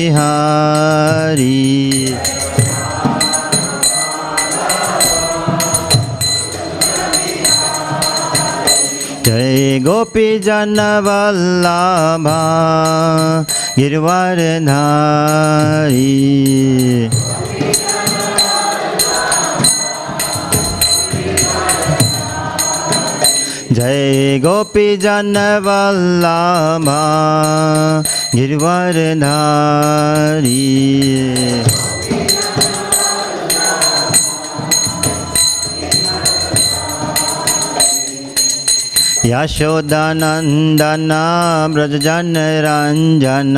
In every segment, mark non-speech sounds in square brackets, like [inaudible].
બિહારી જય ગોપીજન વલ્લભા ગિરવર ધારી જય ગોપીજન વલ્લભા ગિરવર ધારી યશોદાનંદન વ્રજન રંજન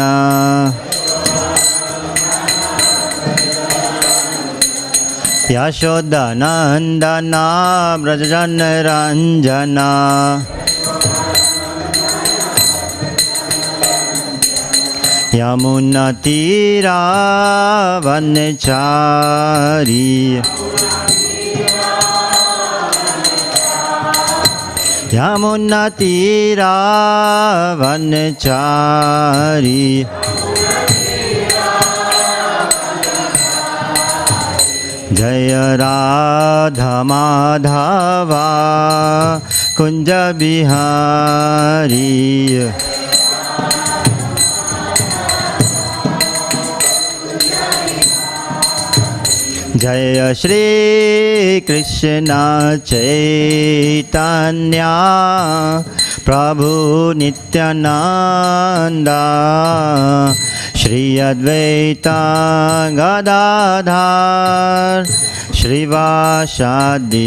યશોદાનંદન વ્રજન રંજના યમુનતીરા વનચારી યમુનતીરા વનચારી જય રાધા માધવા કુંજ બિહારી जय श्री कृष्ण चैतन्या प्रभु Nityananda Shri Advaita Gadadhar श्रीवासादि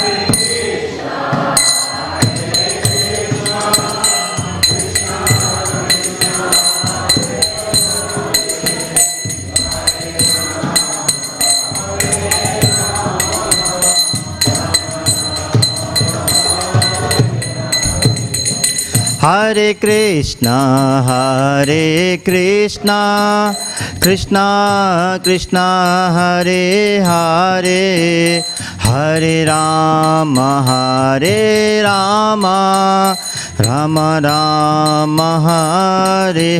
Hare. Hare Krishna, Hare Krishna, Krishna Krishna, Hare Hare, Hare Rama, Hare Rama, Rama Rama, Hare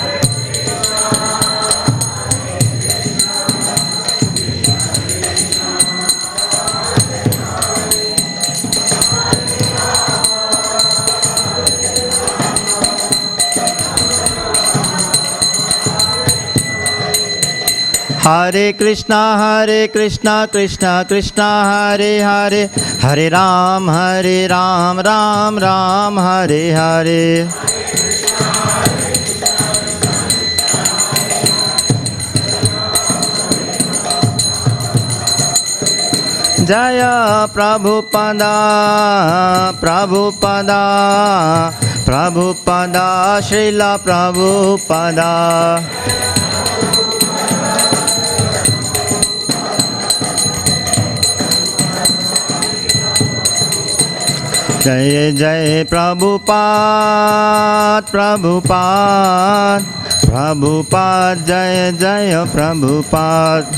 हरे कृष्णा हरे कृष्णा कृष्णा कृष्णा, हरे हरे हरे राम हरे राम राम राम, हरे हरे। जय प्रभुपदा प्रभुपदा प्रभुपदा, श्रीला प्रभुपदा। जय जय प्रभुपाद प्रभुपाद प्रभुपाद जय जय प्रभुपाद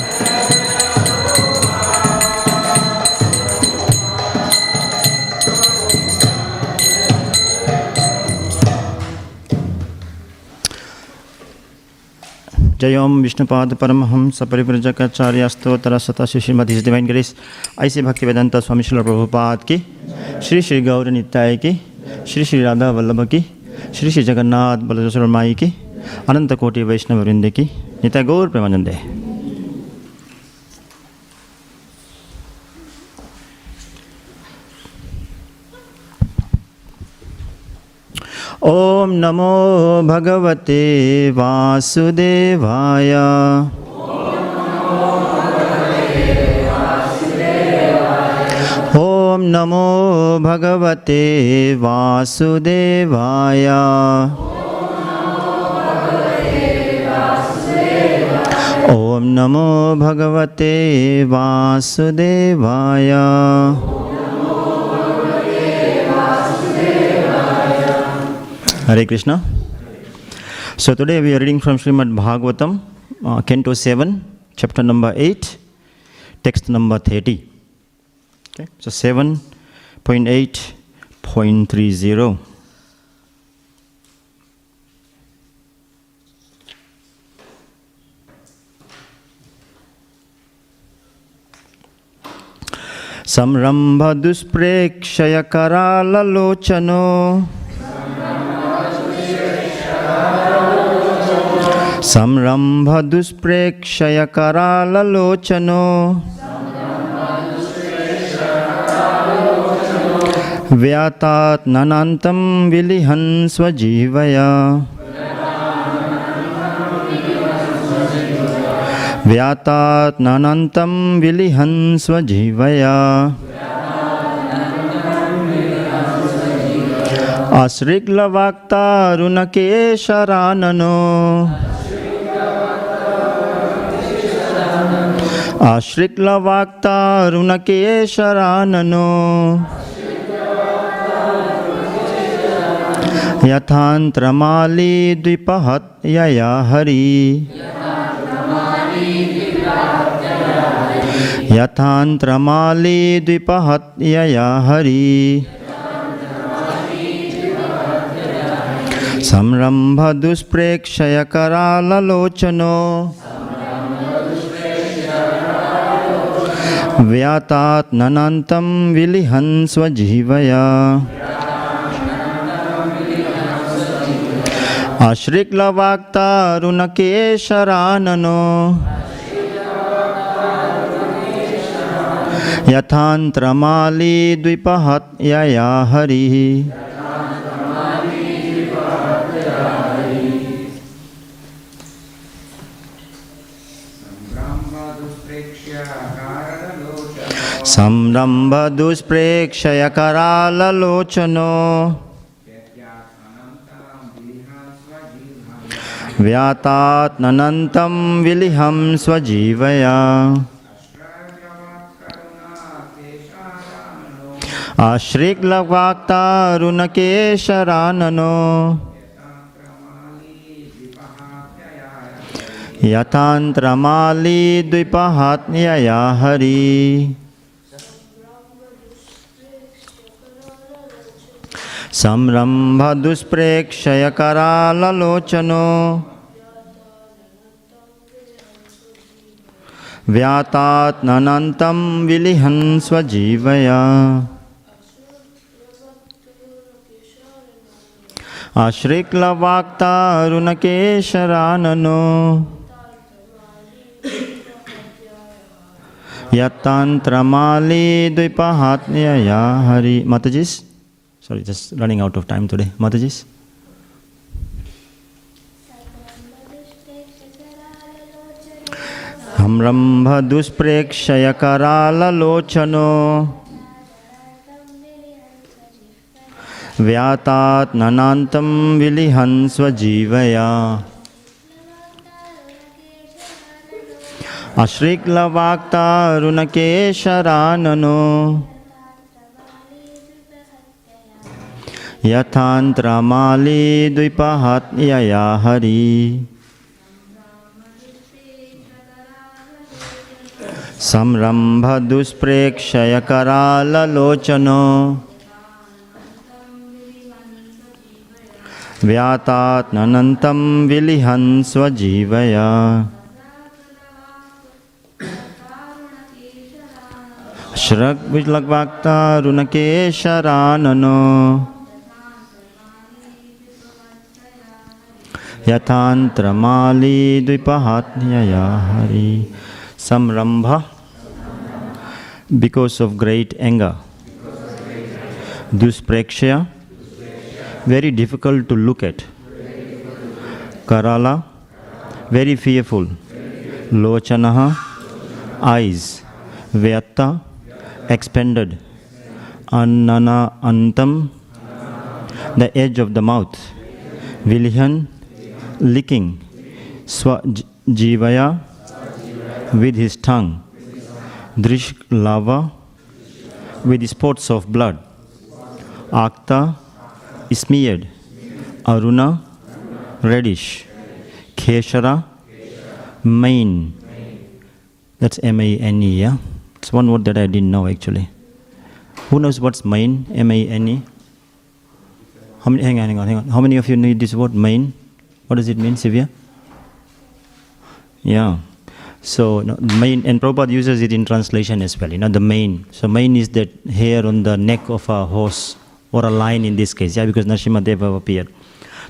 जय ओम विष्णुपाद परमहंस परिव्रजकाचार्य स्तोत्र सता श्री श्रीमती डिवाइन ग्रेस ऐसे भक्ति वेदांता स्वामी श्री प्रभुपाद की, श्री श्री गौर नित्याय की, श्री श्री राधा वल्लभ की, श्री श्री जगन्नाथ बलदेश्वर माई की, अनंत कोटि वैष्णव वृंद की नित्य गौर प्रेमानंदे। ॐ नमो भगवते वासुदेवाय। ॐ नमो भगवते वासुदेवाय। ॐ नमो भगवते वासुदेवाय। Hare Krishna. So today we are reading from Srimad Bhagavatam, uh, Canto 7, chapter number 8, text number 30. Okay, so 7.8.30. संरम्भ సంరంభ దుష్ప్రేక్షయ కరాలలోచనో వ్యాతాత్మనంతం విలిహన్ స్వజీవయా. వ్యాతాత్మనంతం విలిహన్ స్వజీవయా. అశ్రిగ్లవాక్తారుణకేశరాననో आश्रिक्लवाक्ता ऋणकेशराननो यथान्त्रमाली द्विपहत् यया हरि। यथान्त्रमाली द्विपहत् यया हरि। संरम्भदुष्प्रेक्षयकराललोचनो व्यातात् ननान्तं विलिहन्स्वजीवया अश्रिक्लवाक्तारुणकेशराननो यथान्त्रमालीद्विपहत् यया हरिः। సంరంభ దుష్ప్రేక్షయ కరాలలోచనో. వ్యాతాత్నంతం విలిహం స్వజీవయా. ఆశ్రీగ్లవాక్తారుణకేశరాననో యథాంత్రమాళీ ద్విపహాత్యయా Hari. संरम्भदुष्प्रेक्षयकराललोचनो व्यातात्नन्तं विलिहन् स्वजीवया। अश्रिक्लवाक्तारुणकेशराननो। यतंत्रमाली द्विपहात्म्यया Hari. मतजिस Sorry, just running out of time today. Mataji's? संरम्भ दुष्प्रेक्षय कराललोचनो व्यातात् ननान्तं विलिहन्स्व जीवया अश्रिक्लवाक्तारुणकेशराननो यथान्तरमाली द्विपहत् यया हरि। संरम्भदुष्प्रेक्षयकराललोचनो व्यातात्नन्तं विलिहन स्वजीवया। श्रग विलग्वाक्ता श्रग्विलग्वाक्तारुणकेशराननो यथान्त्रमाली द्विपहात्न्यया हरि samrambha because of great anger dusprekshya very difficult to look at karala very fearful lochanaha eyes vyatta expanded annana antam the edge of the mouth vilhan licking. Swa j- jivaya with his tongue drish lava with spots of blood. Akta smeared. Aruna reddish. Keshara mane that's m-a-n-e yeah? It's one word that i didn't know actually. Who knows what's mane m-a-n-e how many hang on hang on hang on. How many of you know this word mane what does it mean Sivya? yeah so no, main and Prabhupada uses it in translation as well. You know the mane. So mane is that hair on the neck of a horse or a lion in this case. Yeah, because Narasimha Deva appeared.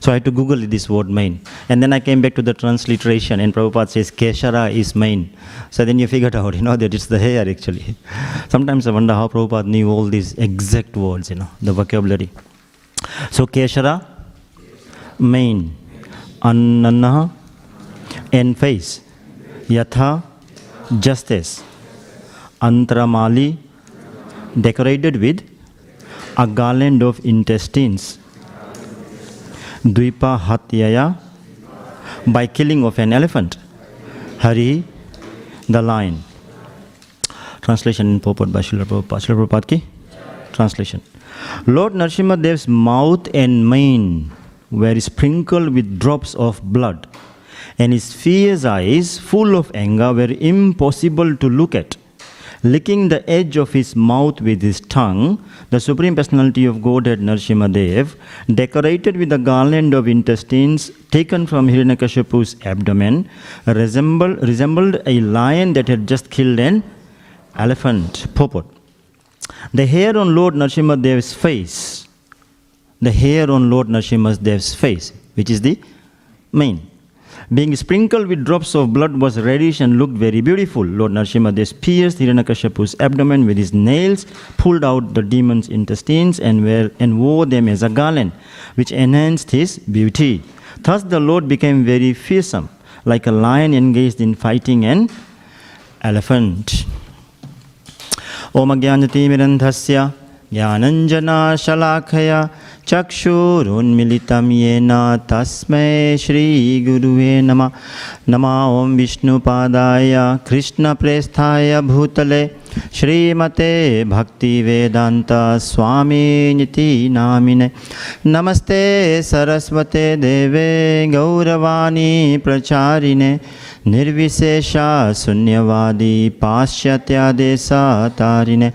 So I had to Google this word mane, and then I came back to the transliteration, and Prabhupada says Keshara is mane. So then you figured [laughs] out, you know, that it's the hair actually. [laughs] Sometimes I wonder how Prabhupada knew all these exact words, you know, the vocabulary. So Keshara, mane, अन्न and face यथा just as अंतरमाली decorated with a garland of intestines द्वीपा हत्या by killing of an elephant Hari the line translation in पोपट बाशिलोपात की translation lord Narasimha Deva mouth and mane were sprinkled with drops of blood, and his fierce eyes, full of anger, were impossible to look at. Licking the edge of his mouth with his tongue, the Supreme Personality of Godhead Narasimha Dev, decorated with a garland of intestines taken from Hiranyakashipu's abdomen, resembled, resembled a lion that had just killed an elephant. Purport. The hair on Lord Narasimha Dev's face, the hair on Lord Narasimha's face, which is the mane. Being sprinkled with drops of blood was reddish and looked very beautiful. Lord Narasimhadev pierced Hiranyakashipu's abdomen with his nails, pulled out the demon's intestines, and, wear, and wore them as a garland, which enhanced his beauty. Thus the Lord became very fearsome, like a lion engaged in fighting an elephant. Om Gyanati Mirandhasya Shalakaya चक्षुरुन्मिलितं येन तस्मै श्रीगुरुवे नमः। नमः ॐ विष्णुपादाय कृष्णप्रेस्थाय भूतले श्रीमते भक्तिवेदान्तस्वामिनिति नामिने नमस्ते सरस्वते देवे गौरवाणी प्रचारिणे। निर्विशेषा शून्यवादी पाश्चात्यादेशातारिणे।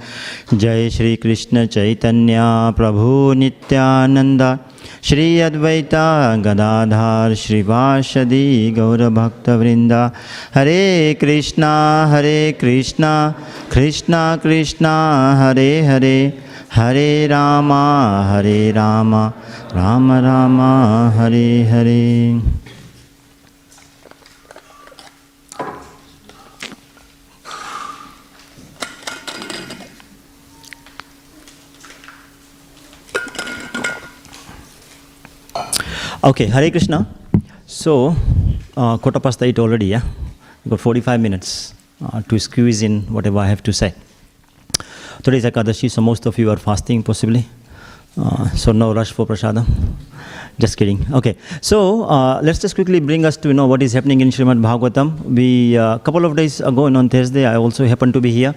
जय श्री कृष्ण चैतन्य प्रभु नित्यानंद श्री अद्वैता गदाधार श्रीवासदि गौरभक्तवृंदा Hare Krishna Hare Krishna Krishna. Krishna Hare Hare Hare Rama Hare Rama Ram Rama Hare Hare Hare Krishna. So, uh, Kotapasta it already, yeah? I've got 45 minutes uh, to squeeze in whatever I have to say. Today is Ekadashi, so most of you are fasting possibly. Uh, so no rush for prasadam. Just kidding. Okay, so uh, let's just quickly bring us to you know what is happening in Srimad Bhagavatam. We a uh, couple of days ago, and on Thursday, I also happened to be here,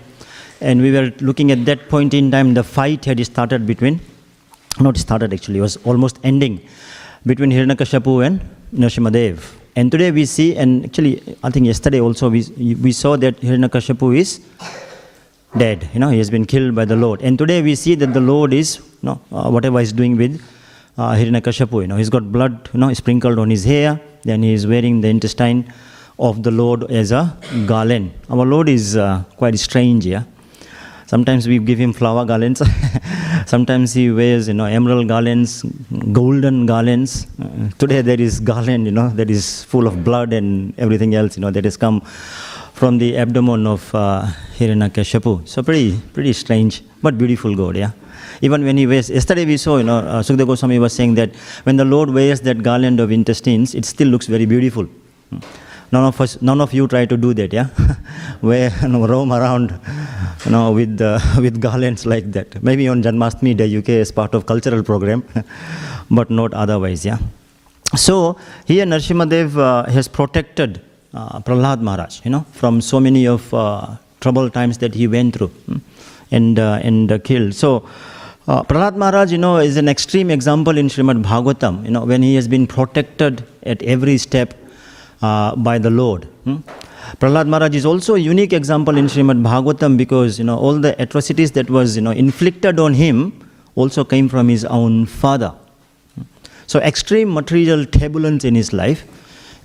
and we were looking at that point in time. The fight had started between, not started actually, it was almost ending between Hiranyakashipu and Nrsimhadev. And today we see, and actually, I think yesterday also we we saw that Hiranyakashipu is dead. You know, he has been killed by the Lord. And today we see that the Lord is, you know, uh, whatever he's doing with uh, Hiranyakashipu. You know, he's got blood, you know, sprinkled on his hair. Then he is wearing the intestine of the Lord as a garland. Our Lord is uh, quite strange, yeah. Sometimes we give him flower garlands. [laughs] Sometimes he wears, you know, emerald garlands, golden garlands. Uh, today there is garland, you know, that is full of blood and everything else, you know, that has come from the abdomen of uh, Hiranyakashipu. So pretty, pretty strange, but beautiful God, yeah. Even when he wears, yesterday we saw, you know, uh, Sukdev Goswami was saying that when the Lord wears that garland of intestines, it still looks very beautiful. None of us, none of you try to do that, yeah? [laughs] Where you know, roam around, you know, with uh, [laughs] with garlands like that. Maybe on Janmashtami Day, UK as part of cultural program, [laughs] but not otherwise, yeah. So here Nrsimhadev uh, has protected uh, Prahlad Maharaj, you know, from so many of uh, troubled times that he went through hmm, and uh, and uh, killed. So uh, Prahlad Maharaj, you know, is an extreme example in Srimad Bhagavatam, you know, when he has been protected at every step uh, by the Lord. Hmm? Prahlad Maharaj is also a unique example in Srimad Bhagavatam because, you know, all the atrocities that was, you know, inflicted on him also came from his own father. Hmm. So extreme material turbulence in his life,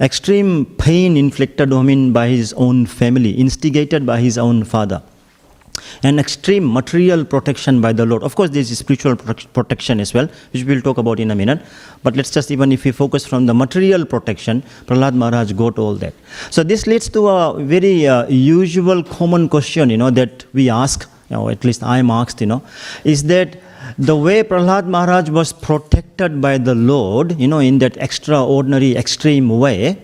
extreme pain inflicted on him by his own family, instigated by his own father and extreme material protection by the Lord. Of course, there is spiritual protection as well, which we'll talk about in a minute. But let's just, even if we focus from the material protection, Prahlad Maharaj got all that. So this leads to a very uh, usual common question, you know, that we ask, you know, at least I'm asked, you know, is that the way Prahlad Maharaj was protected by the Lord, you know, in that extraordinary, extreme way,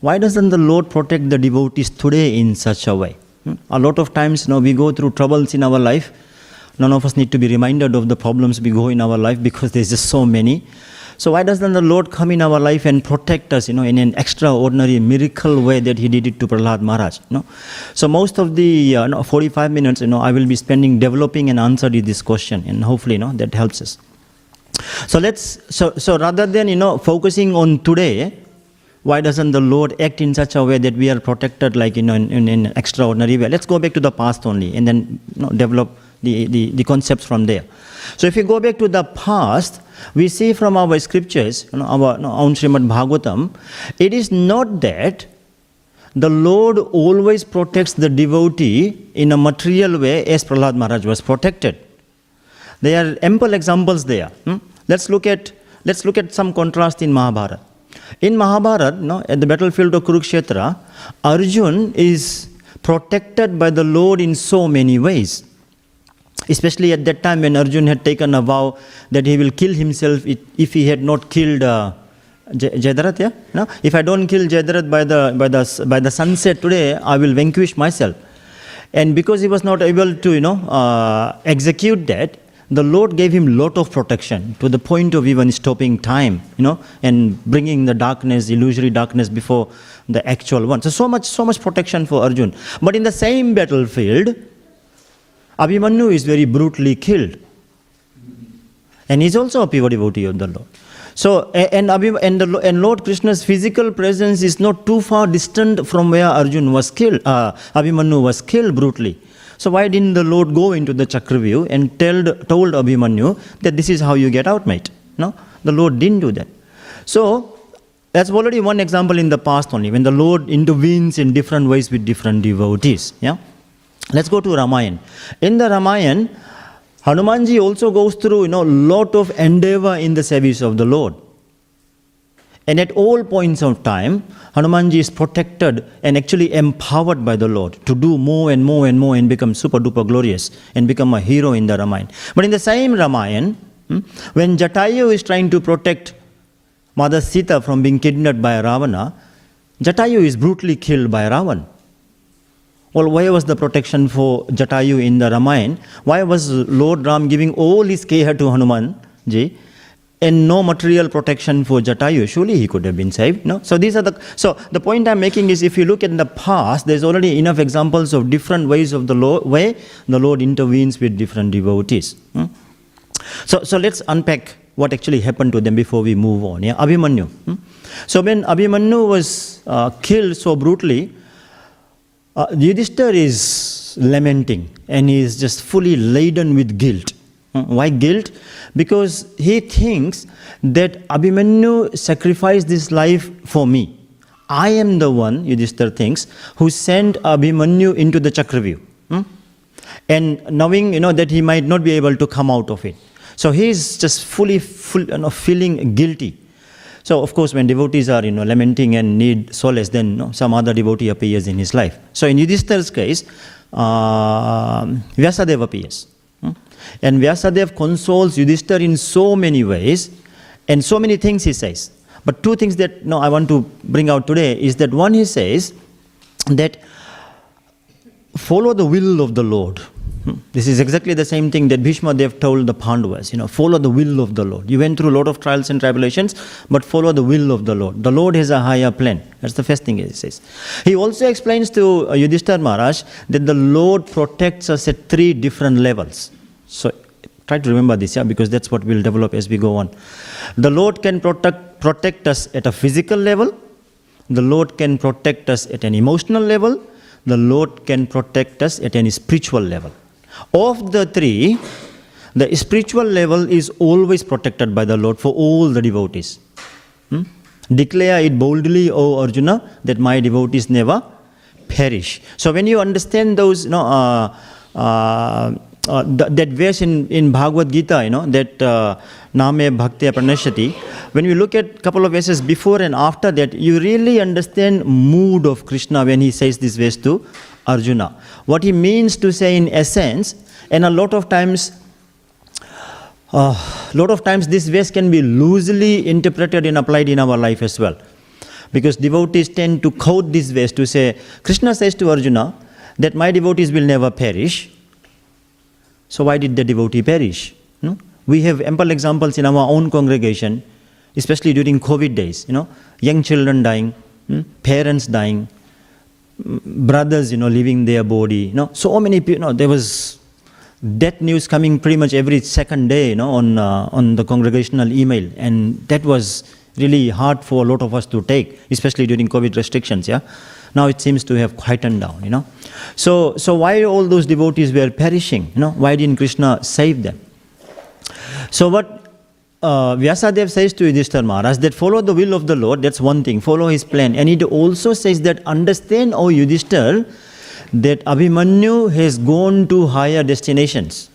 why doesn't the Lord protect the devotees today in such a way? A lot of times, know, we go through troubles in our life. None of us need to be reminded of the problems we go in our life because there's just so many. So why doesn't the Lord come in our life and protect us, you know, in an extraordinary miracle way that He did it to Prahlad Maharaj? You know? So most of the uh, 45 minutes, you know, I will be spending developing an answer to this question, and hopefully, you know, that helps us. So let's so so rather than you know focusing on today, why doesn't the Lord act in such a way that we are protected, like you know, in, in, in an extraordinary way? Let's go back to the past only, and then you know, develop the, the, the concepts from there. So if you go back to the past, we see from our scriptures, you know, our you own Srimad Bhagavatam, it is not that the Lord always protects the devotee in a material way as Prahlad Maharaj was protected. There are ample examples there. Hmm? Let's look at let's look at some contrast in Mahabharata. In Mahabharata, no, at the battlefield of Kurukshetra, Arjun is protected by the Lord in so many ways. Especially at that time when Arjun had taken a vow that he will kill himself if he had not killed uh. Yeah? No? If I don't kill Jayadratha by the, by, the, by the sunset today, I will vanquish myself. And because he was not able to, you know, uh, execute that, the Lord gave him lot of protection to the point of even stopping time, you know, and bringing the darkness, illusory darkness before the actual one. So, so much, so much protection for Arjun. But in the same battlefield, Abhimanyu is very brutally killed. And he's also a devotee of the Lord. So, and, and, the, and Lord Krishna's physical presence is not too far distant from where Arjun was killed, uh, Abhimanyu was killed brutally. So why didn't the Lord go into the Chakravyuh and told, told Abhimanyu that this is how you get out, mate? No, the Lord didn't do that. So that's already one example in the past only, when the Lord intervenes in different ways with different devotees. Yeah. Let's go to Ramayana. In the Ramayana, Hanumanji also goes through, you know, lot of endeavor in the service of the Lord. And at all points of time, Hanumanji is protected and actually empowered by the Lord to do more and more and more and become super duper glorious and become a hero in the Ramayana. But in the same Ramayana, hmm, when Jatayu is trying to protect Mother Sita from being kidnapped by Ravana, Jatayu is brutally killed by Ravan. Well, why was the protection for Jatayu in the Ramayana? Why was Lord Ram giving all his care to Hanuman ji and no material protection for Jatayu? Surely he could have been saved. No. So these are the. So the point I'm making is, if you look at the past, there's already enough examples of different ways of the Lord, way the Lord intervenes with different devotees. Hmm? So so let's unpack what actually happened to them before we move on. Yeah, Abhimanyu. Hmm? So when Abhimanyu was uh, killed so brutally, uh, Yudhishthir is lamenting and he is just fully laden with guilt. Why guilt? Because he thinks that Abhimanyu sacrificed his life for me. I am the one, Yudhishthir thinks, who sent Abhimanyu into the Chakravyuh. Hmm? And knowing you know, that he might not be able to come out of it. So he is just fully full, you know, feeling guilty. So of course, when devotees are you know lamenting and need solace, then you know, some other devotee appears in his life. So in Yudhishthir's case, uh, Vyasadeva appears? And Vyasadeva consoles Yudhishthir in so many ways, and so many things he says. But two things that no, I want to bring out today is that one he says that follow the will of the Lord. Hmm. This is exactly the same thing that Bhishma Dev told the Pandavas, you know, follow the will of the Lord. You went through a lot of trials and tribulations, but follow the will of the Lord. The Lord has a higher plan. That's the first thing he says. He also explains to uh, Yudhishthir Maharaj that the Lord protects us at three different levels. So try to remember this, yeah, because that's what we'll develop as we go on. The Lord can protect, protect us at a physical level, the Lord can protect us at an emotional level, the Lord can protect us at any spiritual level. Of the three, the spiritual level is always protected by the Lord for all the devotees. Hmm? Declare it boldly, O Arjuna, that my devotees never perish. So when you understand those, you know, uh, uh, uh, th- that verse in, in Bhagavad Gita, you know, that uh, Name Bhakti Pranashati, when you look at couple of verses before and after that, you really understand mood of Krishna when he says this verse to Arjuna. What he means to say in essence, and a lot of times a uh, lot of times this verse can be loosely interpreted and applied in our life as well. Because devotees tend to quote this verse to say, Krishna says to Arjuna that my devotees will never perish. So why did the devotee perish? No? We have ample examples in our own congregation, especially during COVID days. You know, young children dying, hmm, parents dying, mm, brothers, you know, leaving their body. You know, so many people. You know, there was death news coming pretty much every second day. You know, on uh, on the congregational email, and that was really hard for a lot of us to take, especially during COVID restrictions. Yeah. Now it seems to have quietened down, you know. So, so why all those devotees were perishing? You know, why didn't Krishna save them? So what uh, Vyasadeva says to Yudhishthira Maharaj that follow the will of the Lord, that's one thing, follow his plan. And it also says that understand, O Yudhishthira, that Abhimanyu has gone to higher destinations.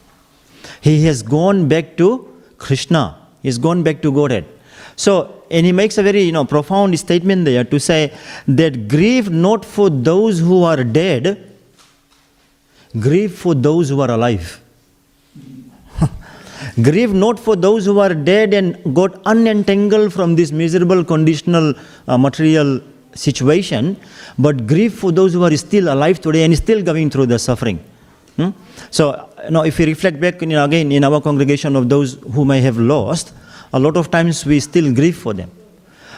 He has gone back to Krishna. He has gone back to Godhead. So, and he makes a very you know profound statement there to say that grieve not for those who are dead, grieve for those who are alive. [laughs] grieve not for those who are dead and got unentangled from this miserable conditional uh, material situation, but grieve for those who are still alive today and still going through the suffering. Hmm? So, you know, if we reflect back in, again in our congregation of those who may have lost, a lot of times we still grieve for them.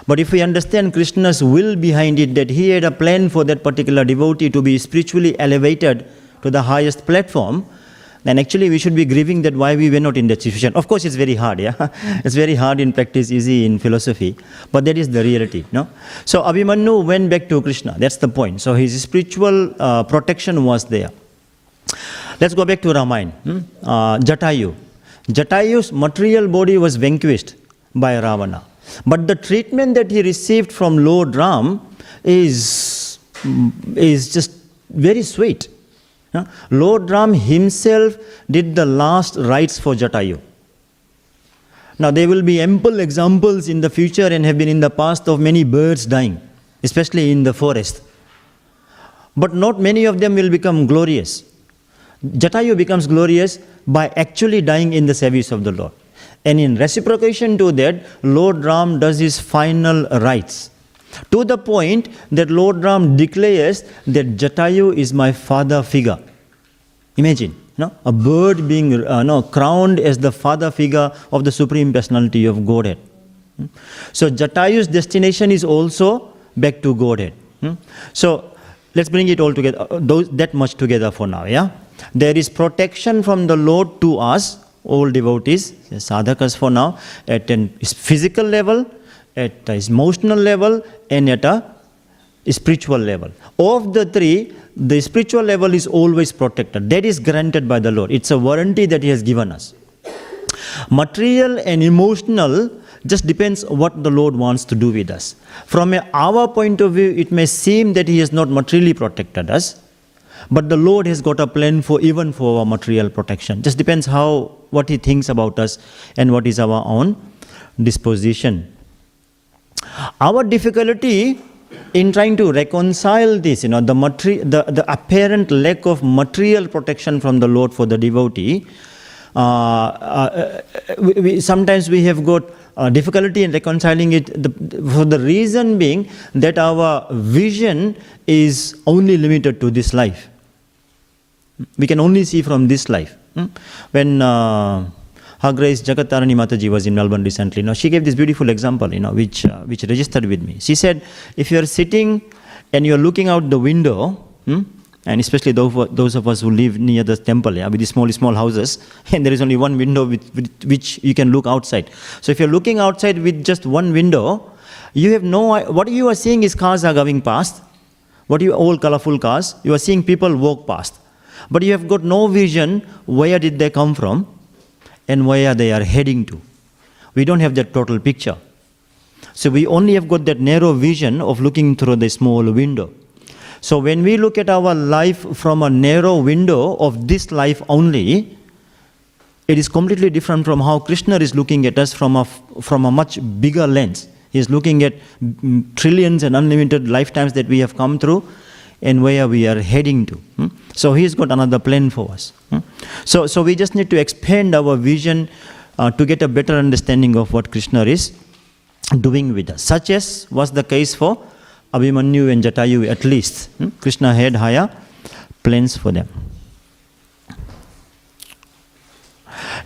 But if we understand Krishna's will behind it, that he had a plan for that particular devotee to be spiritually elevated to the highest platform, then actually we should be grieving that why we were not in that situation. Of course, it's very hard, yeah. [laughs] it's very hard in practice, easy in philosophy, but that is the reality, no. So Abhimanyu went back to Krishna. That's the point. So his spiritual uh, protection was there. Let's go back to Ramayana. Hmm? Uh, Jatayu. Jatayu's material body was vanquished by Ravana. But the treatment that he received from Lord Ram is, is just very sweet. Lord Ram himself did the last rites for Jatayu. Now, there will be ample examples in the future and have been in the past of many birds dying, especially in the forest. But not many of them will become glorious. Jatayu becomes glorious by actually dying in the service of the Lord. And in reciprocation to that, Lord Ram does his final rites. To the point that Lord Ram declares that Jatayu is my father figure. Imagine, know, a bird being uh, no, crowned as the father figure of the Supreme Personality of Godhead. Hmm? So Jatayu's destination is also back to Godhead. Hmm? So let's bring it all together, uh, those, that much together for now, yeah? There is protection from the Lord to us, all devotees, sadhakas for now, at a physical level, at a emotional level, and at a spiritual level. Of the three, the spiritual level is always protected. That is granted by the Lord. It's a warranty that He has given us. Material and emotional just depends what the Lord wants to do with us. From our point of view, it may seem that He has not materially protected us, but the Lord has got a plan for even for our material protection. Just depends how what He thinks about us and what is our own disposition. Our difficulty in trying to reconcile this, you know, the, materi- the, the apparent lack of material protection from the Lord for the devotee, uh, uh, we, we, sometimes we have got uh, difficulty in reconciling it the, for the reason being that our vision is only limited to this life. We can only see from this life. Hmm? When uh, her Grace Jagattarini Mataji was in Melbourne recently. Now she gave this beautiful example, you know, which uh, which registered with me. She said, if you are sitting and you are looking out the window, hmm, and especially those, those of us who live near the temple, yeah, with the small small houses, [laughs] and there is only one window with, with which you can look outside. So if you're looking outside with just one window, you have no what you are seeing is cars are going past. What you all colorful cars, you are seeing people walk past. But you have got no vision where did they come from and where they are heading to. We don't have that total picture. So we only have got that narrow vision of looking through the small window. So when we look at our life from a narrow window of this life only, it is completely different from how Krishna is looking at us from a, from a much bigger lens. He is looking at trillions and unlimited lifetimes that we have come through and where we are heading to. Hmm? So He's got another plan for us. Hmm? So, so we just need to expand our vision uh, to get a better understanding of what Krishna is doing with us. Such as was the case for Abhimanyu and Jatayu at least. Hmm? Krishna had higher plans for them.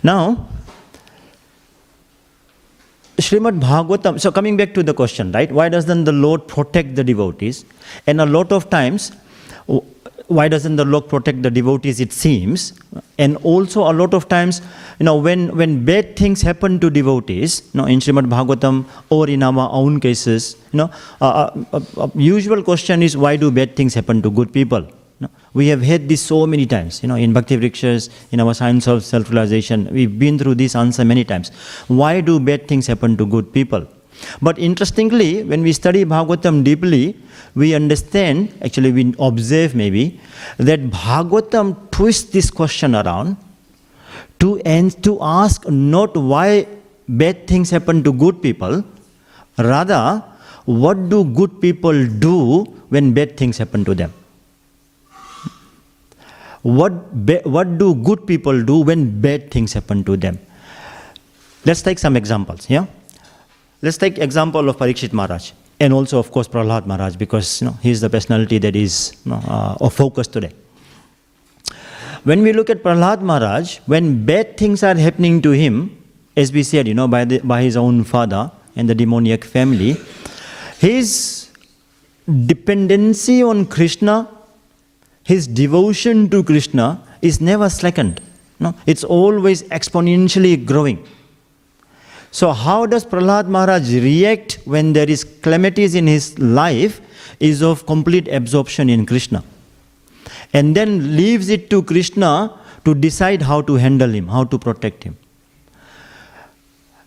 Now, Srimad Bhagavatam, so coming back to the question, right? Why doesn't the Lord protect the devotees? And a lot of times, why doesn't the Lord protect the devotees, it seems? And also, a lot of times, you know, when, when bad things happen to devotees, you know, in Srimad Bhagavatam or in our own cases, you know, a, a, a usual question is why do bad things happen to good people? No, we have had this so many times, you know, in Bhakti Vrikshas, in our science of self realization. We've been through this answer many times. Why do bad things happen to good people? But interestingly, when we study Bhagavatam deeply, we understand, actually, we observe maybe, that Bhagavatam twists this question around to, end, to ask not why bad things happen to good people, rather, what do good people do when bad things happen to them? What, what do good people do when bad things happen to them? Let's take some examples, yeah? Let's take example of Parikshit Maharaj and also of course Prahlad Maharaj because you know, he is the personality that is you know, uh, of focus today. When we look at Prahlad Maharaj, when bad things are happening to him, as we said, you know, by, the, by his own father and the demoniac family, his dependency on Krishna his devotion to Krishna is never slackened. No, it's always exponentially growing. So, how does Prahlad Maharaj react when there is calamities in his life? Is of complete absorption in Krishna, and then leaves it to Krishna to decide how to handle him, how to protect him.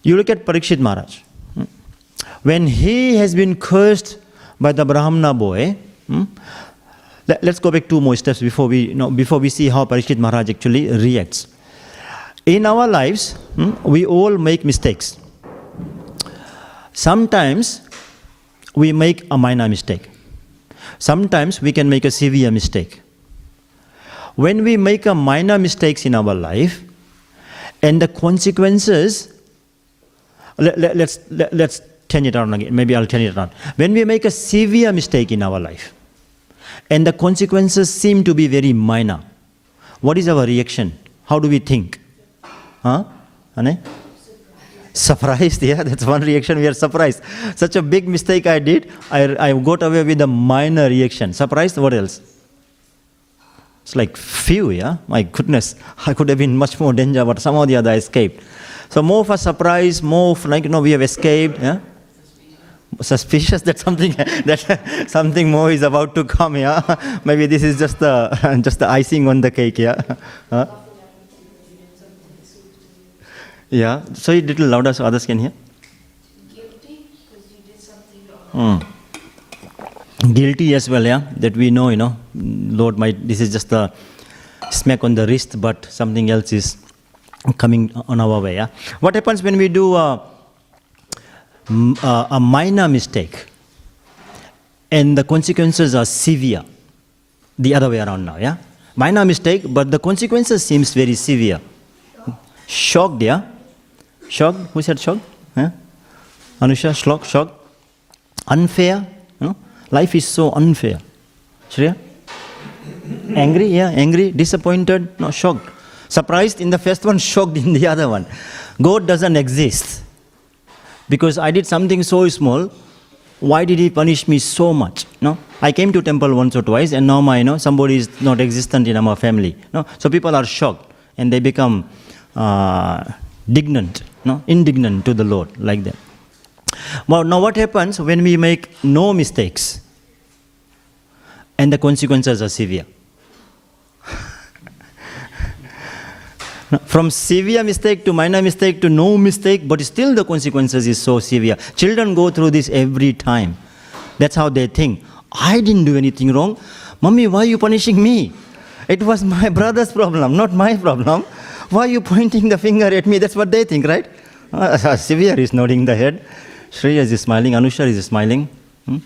You look at Parikshit Maharaj. Hmm, when he has been cursed by the Brahmana boy, hmm, let, us go back two more steps before we, you know, before we see how Parikshit Maharaj actually reacts. In our lives, hmm, we all make mistakes. Sometimes we make a minor mistake. Sometimes we can make a severe mistake. When we make a minor mistakes in our life, and the consequences, let, let, let's, let, let's turn it around again. Maybe I'll turn it around. When we make a severe mistake in our life, and the consequences seem to be very minor, what is our reaction? How do we think? Huh? Ane? Surprised, [laughs] yeah, that's one reaction. We are surprised. Such a big mistake I did, I, I got away with a minor reaction. Surprised, what else? It's like phew, yeah? My goodness, [laughs] I could have been much more danger, but somehow the other I escaped. So more a surprise, more like, you know, we have escaped, yeah? Suspicious [laughs] that something that something more is about to come, yeah? [laughs] Maybe this is just the [laughs] just the icing on the cake, yeah? Huh? Yeah, so a little louder so others can hear. Guilty because you did something wrong. Mm. Guilty as well, yeah, that we know, you know, Lord might, this is just a smack on the wrist, but something else is coming on our way, yeah. What happens when we do a, m- uh, a minor mistake and the consequences are severe? The other way around now, yeah. Minor mistake, but the consequences seems very severe. Shocked, yeah. Shocked. Who said shocked? Huh? Anusha, shocked, shocked. Unfair. You know? Life is so unfair. Shreya? Angry, yeah, angry, disappointed, no, shocked. Surprised in the first one, shocked in the other one. God doesn't exist. Because I did something so small, why did he punish me so much? No? I came to temple once or twice and now my, you know, somebody is not existent in our family. No? So people are shocked and they become uh, indignant, no? indignant to the Lord like that. Well, now what happens when we make no mistakes and the consequences are severe? From severe mistake to minor mistake to no mistake, but still the consequences is so severe. Children go through this every time. That's how they think. I didn't do anything wrong. Mommy, why are you punishing me? It was my [laughs] brother's problem, not my problem. Why are you pointing the finger at me? That's what they think, right? Uh, [laughs] severe is nodding the head. Shreya is smiling. Anusha is smiling. Hmm?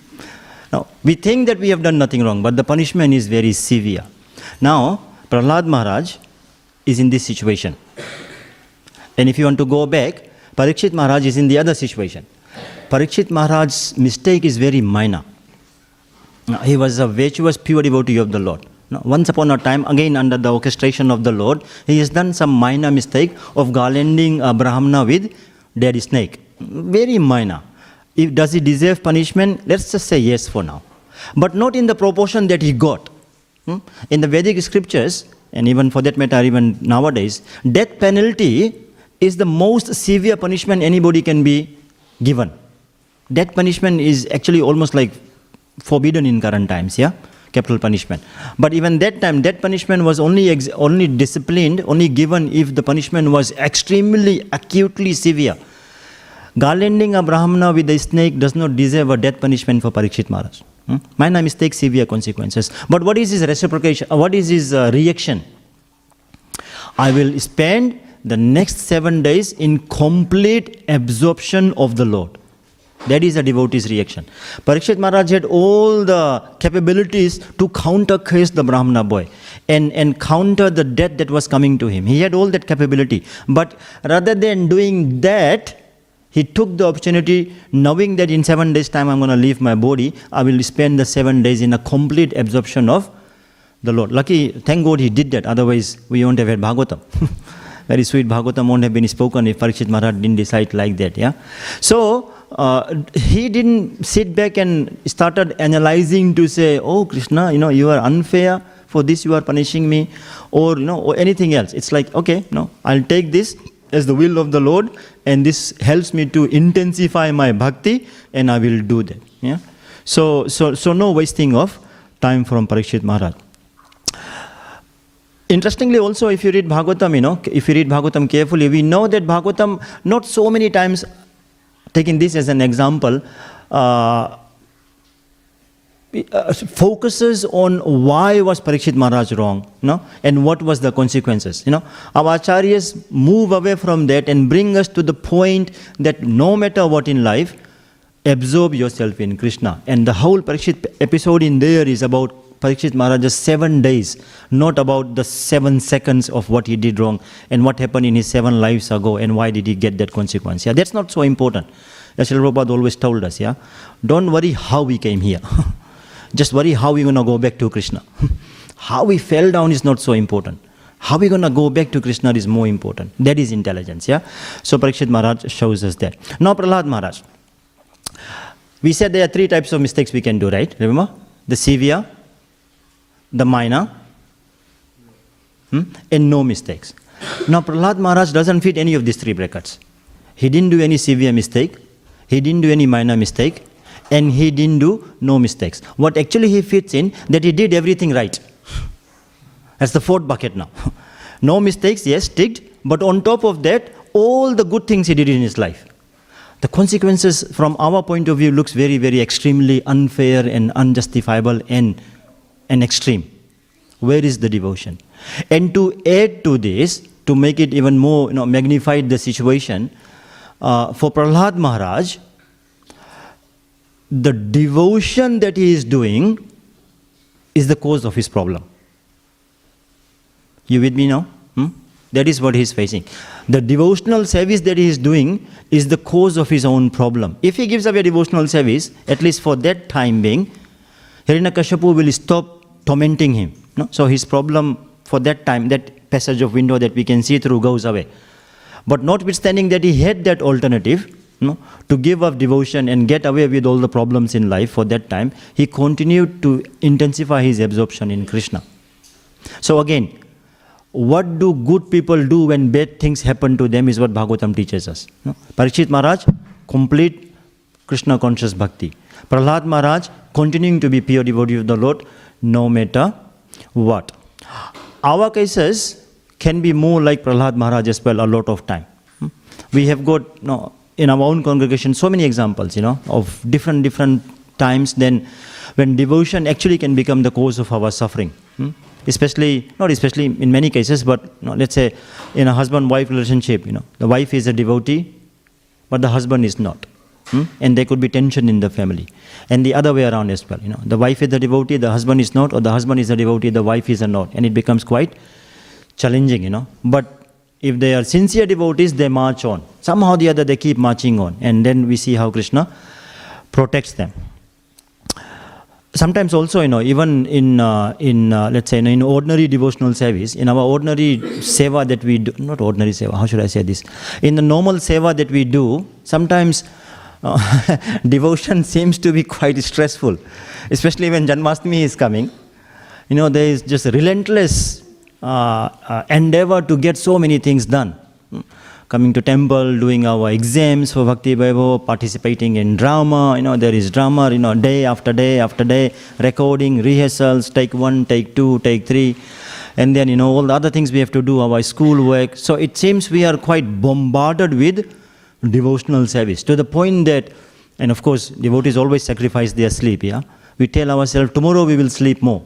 Now, we think that we have done nothing wrong, but the punishment is very severe. Now, Prahlad Maharaj is in this situation. And if you want to go back, Parikshit Maharaj is in the other situation. Parikshit Maharaj's mistake is very minor. He was a virtuous, pure devotee of the Lord. Once upon a time, again under the orchestration of the Lord, he has done some minor mistake of garlanding a Brahmana with dead snake. Very minor. If, does he deserve punishment? Let's just say yes for now. But not in the proportion that he got. Hmm? In the Vedic scriptures, and even for that matter, even nowadays, death penalty is the most severe punishment anybody can be given. Death punishment is actually almost like forbidden in current times, yeah? Capital punishment. But even that time, death punishment was only, only disciplined, only given if the punishment was extremely acutely severe. Garlanding a Brahmana with a snake does not deserve a death punishment for Parikshit Maharaj. Hmm? Minor mistake, severe consequences. But what is his reciprocation? uh, What is his uh, reaction? I will spend the next seven days in complete absorption of the Lord. That is a devotee's reaction. Parikshit Maharaj had all the capabilities to counter curse the Brahmana boy and, and counter the death that was coming to him. He had all that capability. But rather than doing that, he took the opportunity, knowing that in seven days' time I'm going to leave my body, I will spend the seven days in a complete absorption of the Lord. Lucky, thank God he did that, otherwise, we won't have had Bhagavatam. [laughs] Very sweet Bhagavatam won't have been spoken if Parikshit Maharaj didn't decide like that. Yeah. So uh, he didn't sit back and started analyzing to say, "Oh Krishna, you know you are unfair for this. You are punishing me," or you know, or anything else. It's like, okay, no, I'll take this as the will of the Lord, and this helps me to intensify my bhakti, and I will do that. Yeah. So so so no wasting of time from Parikshit Maharaj. Interestingly, also, if you read Bhagavatam, you know, if you read Bhagavatam carefully, we know that Bhagavatam, not so many times, taking this as an example, uh, focuses on why was Parikshit Maharaj wrong, you know, and what was the consequences. You know, our acharyas move away from that and bring us to the point that no matter what in life, absorb yourself in Krishna. And the whole Parikshit episode in there is about Parikshit Maharaj's seven days, not about the seven seconds of what he did wrong and what happened in his seven lives ago and why did he get that consequence. Yeah, that's not so important. As Srila Prabhupada always told us, yeah, don't worry how we came here. [laughs] Just worry how we're going to go back to Krishna. [laughs] how we fell down is not so important. How we're going to go back to Krishna is more important. That is intelligence, yeah. So Parikshit Maharaj shows us that. Now Prahlad Maharaj. We said there are three types of mistakes we can do, right? Remember? The severe, the minor, hmm? and no mistakes. Now Prahlad Maharaj doesn't fit any of these three brackets. He didn't do any severe mistake, he didn't do any minor mistake, and he didn't do no mistakes. What actually he fits in, that he did everything right. That's the fourth bucket now. [laughs] no mistakes, yes, ticked, but on top of that, all the good things he did in his life. The consequences from our point of view looks very, very extremely unfair and unjustifiable and, and extreme. Where is the devotion? And to add to this, to make it even more, you know, magnified the situation, uh, for Prahlad Maharaj, the devotion that he is doing is the cause of his problem. You with me now? Hmm? That is what he is facing. The devotional service that he is doing is the cause of his own problem. If he gives away devotional service, at least for that time being, Hiranyakashipu will stop tormenting him. No? So his problem for that time, that passage of window that we can see through goes away. But notwithstanding that he had that alternative, no, to give up devotion and get away with all the problems in life for that time, he continued to intensify his absorption in Krishna. So again, what do good people do when bad things happen to them is what Bhagavatam teaches us. No? Parikshit Maharaj, complete Krishna conscious bhakti. Prahlad Maharaj, continuing to be pure devotee of the Lord no matter what. Our cases can be more like Prahlad Maharaj as well a lot of time. We have got no, in our own congregation so many examples, you know, of different different times then when devotion actually can become the cause of our suffering. Hmm? Especially, not especially in many cases, but you know, let's say in a husband-wife relationship, you know, the wife is a devotee, but the husband is not. Hmm? And there could be tension in the family. And the other way around as well. You know, the wife is a devotee, the husband is not, or the husband is a devotee, the wife is a not. And it becomes quite challenging, you know. But if they are sincere devotees, they march on. Somehow or the other, they keep marching on. And then we see how Krishna protects them. Sometimes also, you know, even in, uh, in uh, let's say, in ordinary devotional service, in our ordinary seva that we do, not ordinary seva, how should I say this? In the normal seva that we do, sometimes uh, [laughs] devotion [laughs] seems to be quite stressful, especially when Janmashtami is coming. You know, there is just relentless Uh, uh, endeavor to get so many things done. Hmm. Coming to temple, doing our exams for Bhakti Vaibhav, participating in drama, you know, there is drama, you know, day after day after day, recording, rehearsals, take one, take two, take three, and then, you know, all the other things we have to do, our school work. So it seems we are quite bombarded with devotional service to the point that, and of course, devotees always sacrifice their sleep, yeah? We tell ourselves, tomorrow we will sleep more.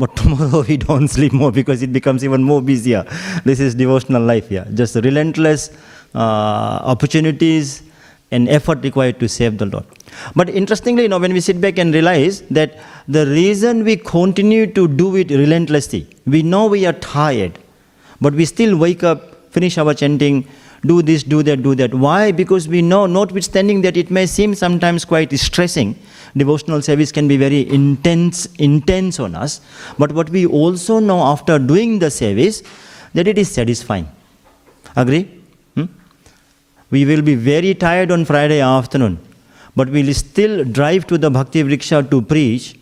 But [laughs] tomorrow we don't sleep more because it becomes even more busier. This is devotional life, yeah. Just relentless uh, opportunities and effort required to save the Lord. But interestingly, you know, when we sit back and realize that the reason we continue to do it relentlessly, we know we are tired, but we still wake up, finish our chanting, do this, do that, do that. Why? Because we know, notwithstanding that it may seem sometimes quite stressing, devotional service can be very intense, intense on us. But what we also know after doing the service, that it is satisfying. Agree? Hmm? We will be very tired on Friday afternoon, but we will still drive to the Bhakti Vriksha to preach.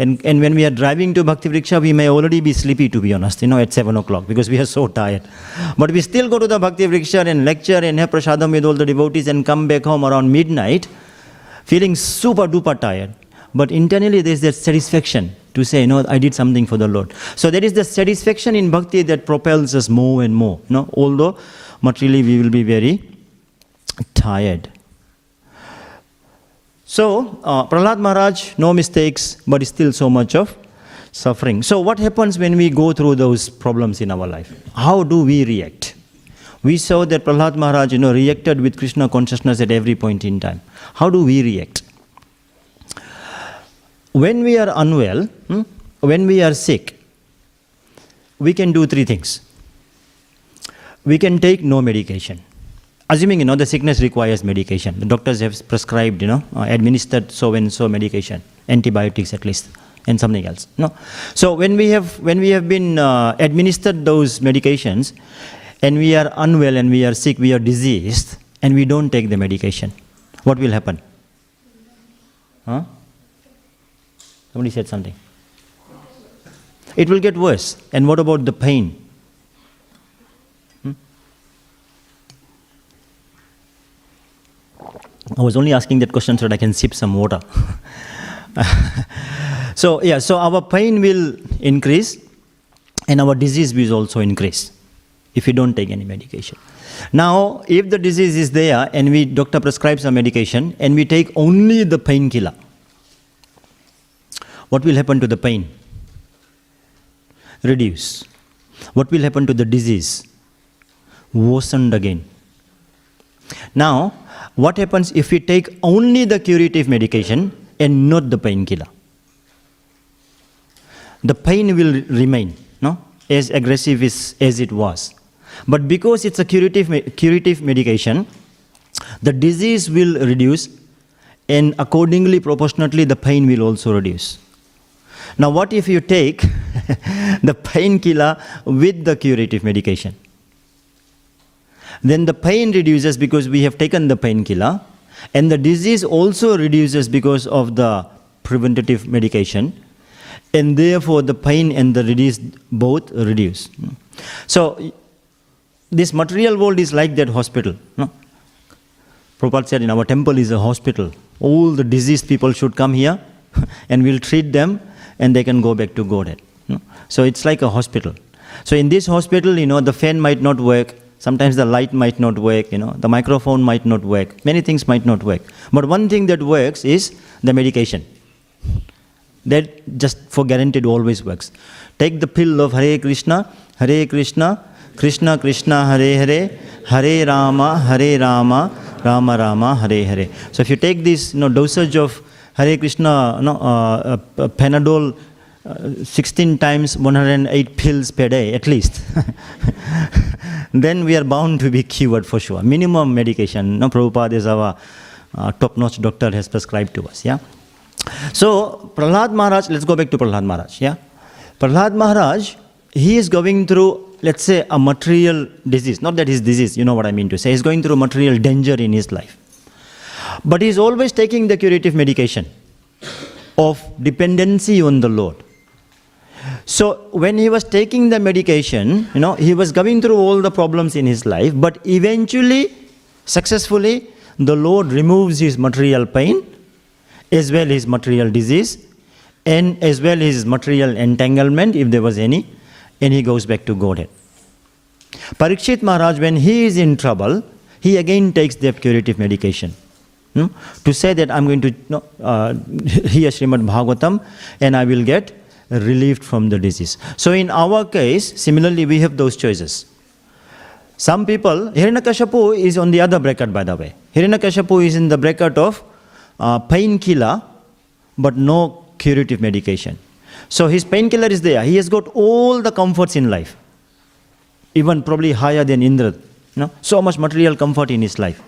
And, and when we are driving to Bhakti Vriksha, we may already be sleepy, to be honest, you know, at 7 o'clock because we are so tired. But we still go to the Bhakti Vriksha and lecture and have prasadam with all the devotees and come back home around midnight feeling super duper tired. But internally, there is that satisfaction to say, no, I did something for the Lord. So there is the satisfaction in bhakti that propels us more and more. No, although materially we will be very tired. So uh, Prahlad Maharaj, no mistakes, but still so much of suffering. So what happens when we go through those problems in our life? How do we react? We saw that Prahlad Maharaj, you know, reacted with Krishna consciousness at every point in time. How do we react? When we are unwell, hmm, when we are sick, we can do three things. We can take no medication. assuming you know the sickness requires medication the doctors have prescribed you know uh, administered so and so medication antibiotics at least and something else no so when we have when we have been uh, administered those medications and we are unwell and we are sick we are diseased and we don't take the medication. What will happen? Huh? Somebody said something. It will get worse. And what about the pain? Hmm? I was only asking that question so that I can sip some water. [laughs] so, yeah, so our pain will increase and our disease will also increase if you don't take any medication. Now, if the disease is there and we doctor prescribes a medication and we take only the painkiller, what will happen to the pain? Reduce. What will happen to the disease? Worsened again. Now, what happens if we take only the curative medication and not the painkiller? The pain will remain, no, as aggressive as, as it was. But because it's a curative, curative medication, the disease will reduce, and accordingly, proportionately, the pain will also reduce. Now, what if you take [laughs] the painkiller with the curative medication? then the pain reduces because we have taken the painkiller, and the disease also reduces because of the preventative medication, and therefore the pain and the disease both reduce. So, this material world is like that hospital. No? Prabhupada said in our temple is a hospital. All the diseased people should come here [laughs] and we'll treat them and they can go back to Godhead. No? So it's like a hospital. So in this hospital, you know, the fan might not work, Sometimes the light might not work, you know, the microphone might not work, many things might not work. But one thing that works is the medication. That just for guaranteed always works. Take the pill of Hare Krishna, Hare Krishna, Krishna Krishna, Hare Hare Hare Ram Hare Ram Ram Ram, Hare Hare. So if you take this no dosage of Hare Krishna no Panadol sixteen times one hundred and eight pills per day at least then we are bound to be cured for sure minimum medication no Prabhupada is our top notch doctor has prescribe to us yeah so Prahlad Maharaj let's go back to Prahlad Maharaj yeah Prahlad Maharaj he is going through let's say a material disease not that his disease you know what i mean to say. He's going through material danger in his life. But he's always taking the curative medication of dependency on the lord. So when he was taking the medication, you know, he was going through all the problems in his life, but eventually, successfully, the Lord removes his material pain, as well his material disease, and as well his material entanglement, if there was any, and he goes back to Godhead. Parikshit Maharaj, when he is in trouble, he again takes the curative medication. hmm, To say that I'm going to know, uh, [laughs] hear Srimad Bhagavatam and I will get relieved from the disease. So in our case, similarly, we have those choices. Some people, Hiranyakashipu is on the other bracket, by the way. Hiranyakashipu is in the bracket of uh, painkiller, but no curative medication. So his painkiller is there. He has got all the comforts in life, even probably higher than Indra. Know? So much material comfort in his life.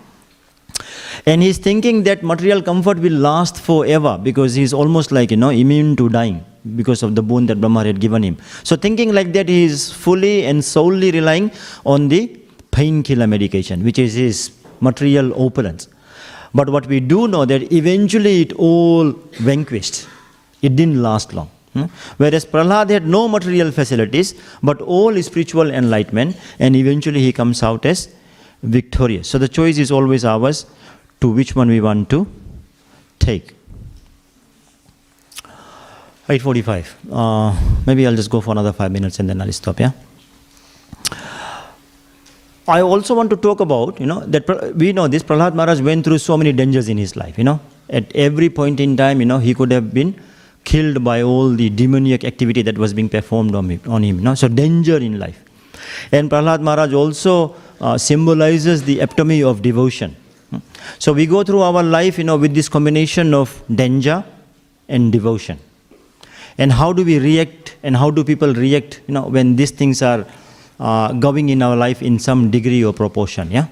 And he's thinking that material comfort will last forever because he's almost like, you know, immune to dying because of the boon that Brahma had given him. So thinking like that, he is fully and solely relying on the painkiller medication, which is his material opulence. But what we do know that eventually it all vanquished. It didn't last long. Hmm? Whereas Prahlad had no material facilities, but all spiritual enlightenment, and eventually he comes out as victorious. So the choice is always ours to which one we want to take. 8.45. Uh, maybe I'll just go for another five minutes and then I'll stop, yeah? I also want to talk about, you know, that we know this Prahlad Maharaj went through so many dangers in his life, you know. At every point in time, you know, he could have been killed by all the demoniac activity that was being performed on him, on him know. So, danger in life. And Prahlad Maharaj also uh, symbolizes the epitome of devotion. So, we go through our life, you know, with this combination of danger and devotion. And how do we react and how do people react, you know, when these things are uh, going in our life in some degree or proportion, yeah?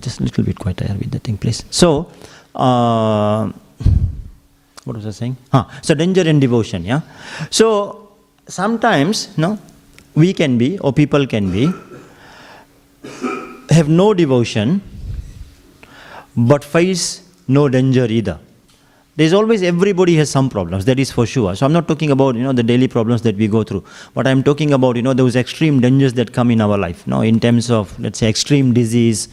Just a little bit quieter with the thing, please. So, uh, what was I saying? Ah, so danger and devotion, yeah. So sometimes, no, we can be or people can be have no devotion, but face no danger either. There's always everybody has some problems. That is for sure. So I'm not talking about you know the daily problems that we go through, but I'm talking about you know those extreme dangers that come in our life. You know, in terms of let's say extreme disease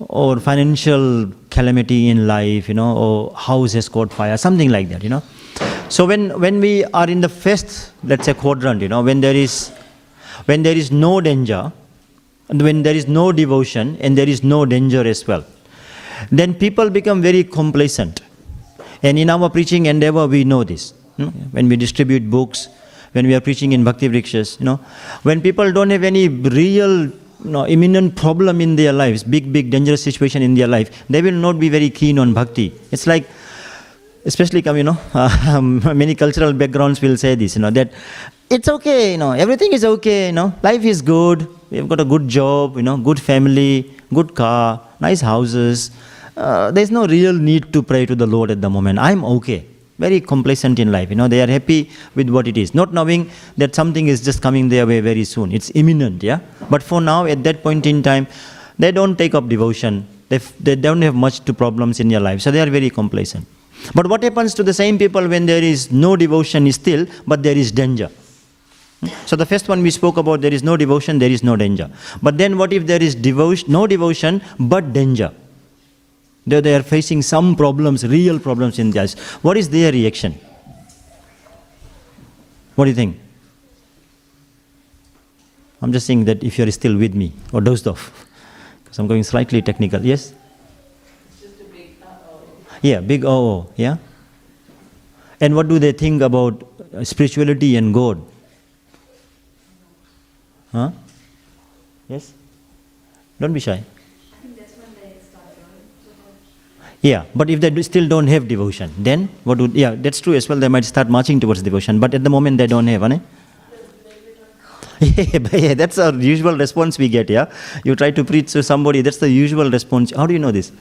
or financial calamity in life, you know, or house has caught fire, something like that, you know. So when, when we are in the first, let's say, quadrant, you know, when there is, when there is no danger, and when there is no devotion, and there is no danger as well, then people become very complacent. And in our preaching endeavor, we know this. you know, When we distribute books, when we are preaching in Bhakti Vrikshas, you know, when people don't have any real know, imminent problem in their lives, big, big dangerous situation in their life, they will not be very keen on bhakti. It's like, especially come, you know, [laughs] um, many cultural backgrounds will say this, you know, that it's okay, you know, everything is okay, you know, life is good, we've got a good job, you know, good family, good car, nice houses. Uh, there's no real need to pray to the Lord at the moment. I'm okay very complacent in life. You know, they are happy with what it is, not knowing that something is just coming their way very soon. It's imminent, yeah. But for now, at that point in time, they don't take up devotion. They, they don't have much to problems in their life, so they are very complacent. But what happens to the same people when there is no devotion still, but there is danger? Hmm? So the first one we spoke about, there is no devotion, there is no danger. But then what if there is devotion, no devotion, but danger? They, they are facing some problems, real problems in their lives. What is their reaction? What do you think? I'm just saying that if you're still with me or dozed off, because I'm going slightly technical. Yes? Yeah, big oh, yeah? And what do they think about uh, spirituality and God? Huh? Yes? Don't be shy. Yeah, but if they do, still don't have devotion, then what would, yeah, that's true as well. They might start marching towards devotion, but at the moment they don't have, ane? [laughs] yeah, yeah, that's our usual response we get, yeah? You try to preach to somebody, that's the usual response. How do you know this?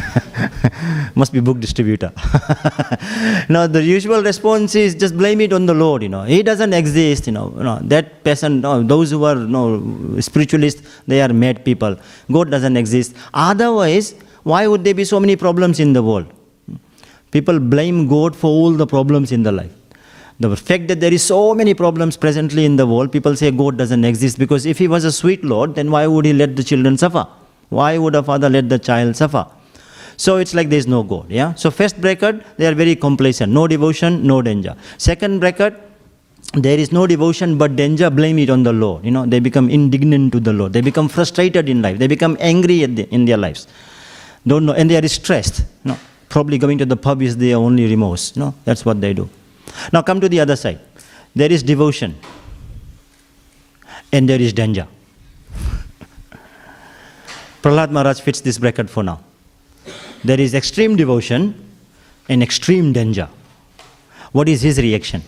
[laughs] Must be book distributor. [laughs] now the usual response is just blame it on the Lord. You know, He doesn't exist. You know, you know that person. No, those who are no spiritualists, they are mad people. God doesn't exist. Otherwise, why would there be so many problems in the world? People blame God for all the problems in the life. The fact that there is so many problems presently in the world, people say God doesn't exist because if He was a sweet Lord, then why would He let the children suffer? Why would a father let the child suffer? So it's like there is no God. Yeah. So first bracket, they are very complacent. No devotion, no danger. Second bracket, there is no devotion but danger. Blame it on the Lord. You know, they become indignant to the Lord. They become frustrated in life. They become angry the, in their lives. Don't know, and they are stressed. No, probably going to the pub is their only remorse. No, that's what they do. Now come to the other side. There is devotion, and there is danger. [laughs] Prahlad Maharaj fits this bracket for now. There is extreme devotion and extreme danger. What is his reaction?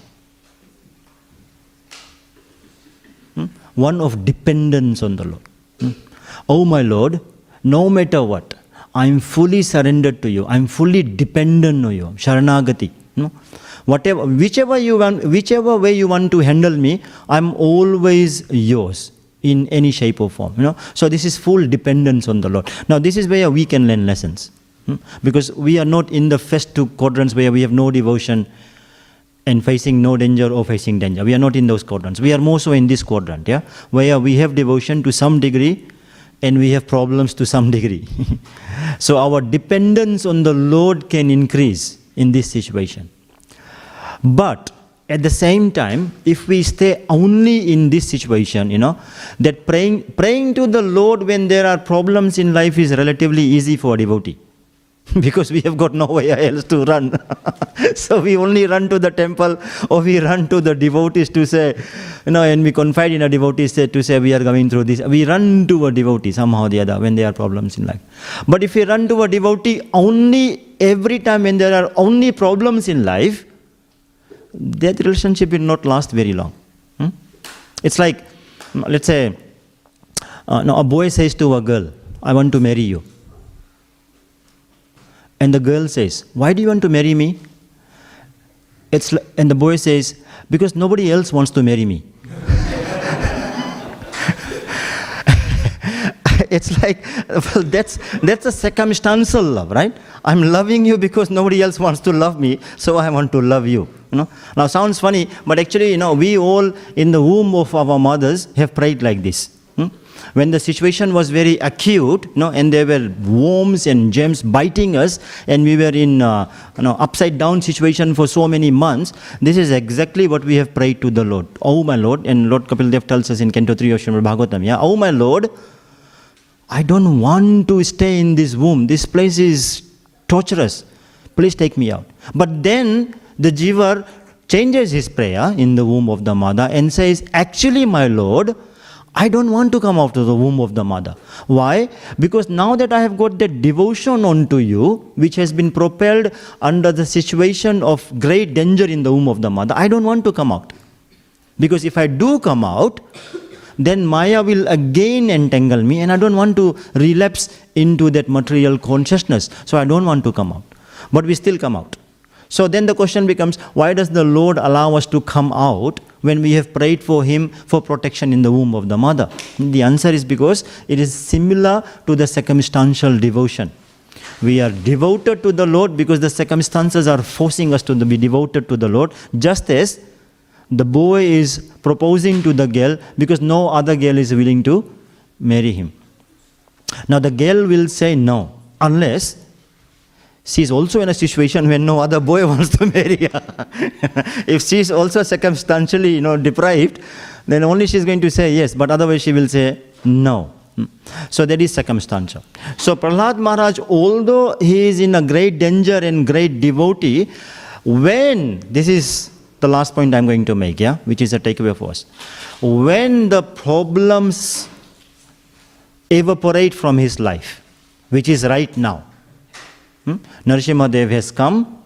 Hmm? One of dependence on the Lord. Hmm? Oh, my Lord, no matter what, I am fully surrendered to you. I am fully dependent on you. Sharanagati. No? Whatever, whichever you want, whichever way you want to handle me, I am always yours in any shape or form. You know. So this is full dependence on the Lord. Now this is where we can learn lessons. Hmm? Because we are not in the first two quadrants where we have no devotion and facing no danger or facing danger. We are not in those quadrants. We are more so in this quadrant, yeah, where we have devotion to some degree and we have problems to some degree. [laughs] so our dependence on the Lord can increase in this situation. But at the same time, if we stay only in this situation, you know, that praying praying to the Lord when there are problems in life is relatively easy for a devotee. [laughs] because we have got nowhere else to run. [laughs] so we only run to the temple or we run to the devotees to say, you know, and we confide in a devotee say, to say we are going through this. We run to a devotee somehow or the other when there are problems in life. But if we run to a devotee only every time when there are only problems in life, that relationship will not last very long. Hmm? It's like, let's say, uh, now a boy says to a girl, I want to marry you. And the girl says, Why do you want to marry me? It's, and the boy says, Because nobody else wants to marry me. [laughs] it's like, well, that's, that's a circumstantial love, right? I'm loving you because nobody else wants to love me, so I want to love you. You know? Now, sounds funny, but actually, you know, we all in the womb of our mothers have prayed like this. When the situation was very acute, you know, and there were worms and germs biting us, and we were in uh, you know, upside down situation for so many months, this is exactly what we have prayed to the Lord. Oh my Lord, and Lord Kapil Dev tells us in Canto 3 of Srimad Bhagavatam, yeah, oh my Lord, I don't want to stay in this womb. This place is torturous. Please take me out. But then the jiva changes his prayer in the womb of the mother and says, Actually, my Lord, I don't want to come out of the womb of the mother. Why? Because now that I have got that devotion onto you, which has been propelled under the situation of great danger in the womb of the mother, I don't want to come out. Because if I do come out, then Maya will again entangle me, and I don't want to relapse into that material consciousness. So I don't want to come out. But we still come out. So then the question becomes why does the Lord allow us to come out when we have prayed for Him for protection in the womb of the mother? The answer is because it is similar to the circumstantial devotion. We are devoted to the Lord because the circumstances are forcing us to be devoted to the Lord, just as the boy is proposing to the girl because no other girl is willing to marry him. Now, the girl will say no unless she is also in a situation when no other boy [laughs] wants to marry her. [laughs] if she is also circumstantially you know, deprived, then only she is going to say yes, but otherwise she will say no. Hmm. So that is circumstantial. So Prahlad Maharaj, although he is in a great danger and great devotee, when this is the last point I'm going to make, yeah, which is a takeaway for us. When the problems evaporate from his life, which is right now, hmm? Narasimha Dev has come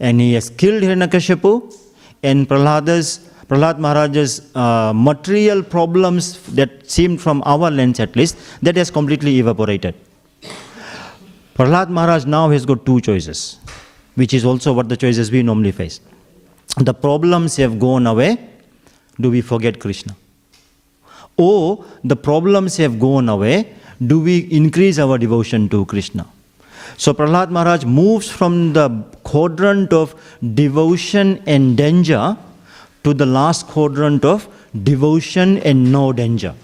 and he has killed Hiranyakashipu and Prahlada's Prahlad Maharaj's uh, material problems that seemed from our lens at least, that has completely evaporated. Prahlad Maharaj now has got two choices, which is also what the choices we normally face. The problems have gone away, do we forget Krishna? Or the problems have gone away, do we increase our devotion to Krishna? So Prahlad Maharaj moves from the quadrant of devotion and danger to the last quadrant of devotion and no danger.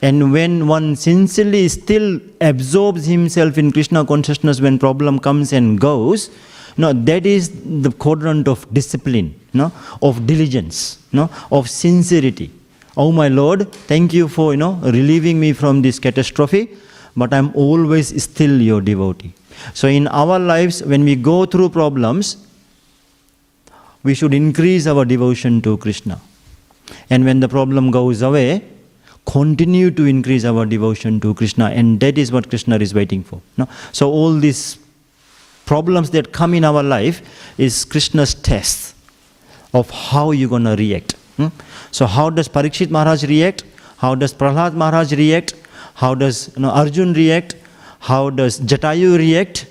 And when one sincerely still absorbs himself in Krishna consciousness when problem comes and goes, no, that is the quadrant of discipline, no, of diligence, no, of sincerity. Oh my Lord, thank you for you know relieving me from this catastrophe, but I'm always still your devotee. So in our lives, when we go through problems, we should increase our devotion to Krishna. And when the problem goes away, continue to increase our devotion to Krishna. And that is what Krishna is waiting for. No? So all these problems that come in our life is Krishna's test of how you're going to react. hmm? So how does Parikshit Maharaj react? How does Prahlad Maharaj react? How does you know, Arjun react? How does Jatayu react?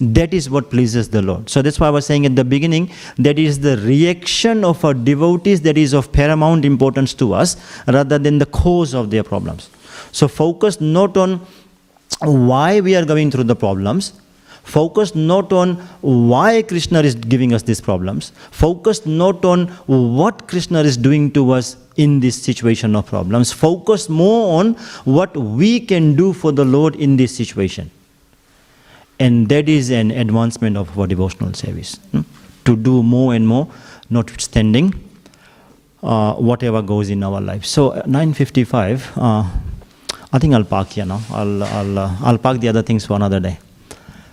That is what pleases the Lord. So that's why I was saying at the beginning that is the reaction of our devotees that is of paramount importance to us rather than the cause of their problems. So focus not on why we are going through the problems, focus not on why Krishna is giving us these problems, focus not on what Krishna is doing to us in this situation of problems, focus more on what we can do for the Lord in this situation. And that is an advancement of our devotional service. hmm? To do more and more, notwithstanding uh, whatever goes in our life. So, uh, 9:55. Uh, I think I'll park here now. I'll I'll uh, I'll park the other things for another day,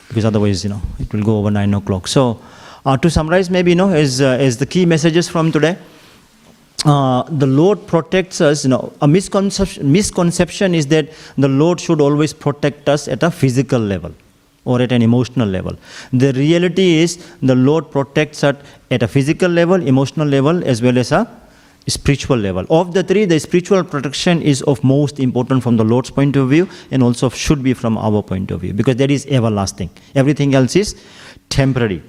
because otherwise, you know, it will go over nine o'clock. So, uh, to summarize, maybe you know, as uh, as the key messages from today. Uh, the Lord protects us. You know, a misconception, misconception is that the Lord should always protect us at a physical level or at an emotional level. The reality is the Lord protects us at a physical level, emotional level, as well as a spiritual level. Of the three, the spiritual protection is of most important from the Lord's point of view and also should be from our point of view because that is everlasting. Everything else is temporary.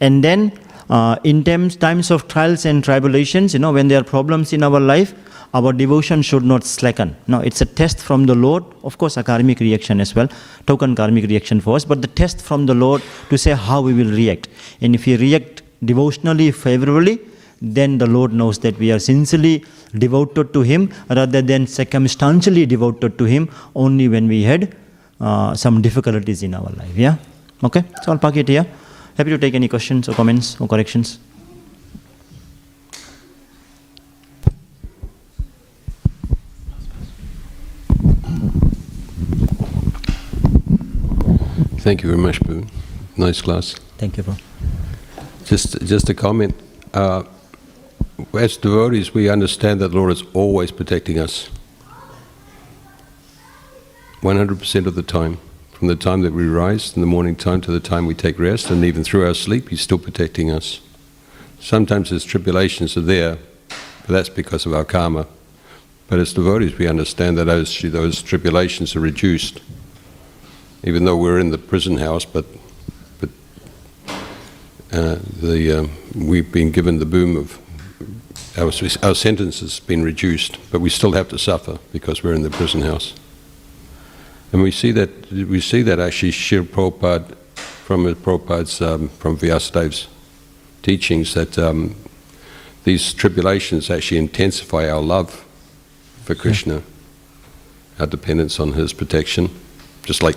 And then uh, in times, of trials and tribulations, you know, when there are problems in our life, our devotion should not slacken. No, it's a test from the Lord, of course, a karmic reaction as well, token karmic reaction for us, but the test from the Lord to say how we will react. And if we react devotionally, favorably, then the Lord knows that we are sincerely devoted to Him rather than circumstantially devoted to Him only when we had uh, some difficulties in our life. Yeah? Okay? So I'll park it here. Happy to take any questions or comments or corrections. Thank you very much, Boo. Nice class. Thank you, bro. Just, just a comment. Uh, as devotees, we understand that the Lord is always protecting us. 100% of the time. From the time that we rise in the morning time to the time we take rest, and even through our sleep, He's still protecting us. Sometimes His tribulations are there, but that's because of our karma. But as devotees, we understand that those, those tribulations are reduced, even though we're in the prison house, but but uh, the um, we've been given the boom of our, our sentence has been reduced, but we still have to suffer because we're in the prison house. And we see that we see that actually Srila Prabhupada from Prabhupada's um, from Vyasadev's teachings that um, these tribulations actually intensify our love for Krishna, our dependence on His protection, just like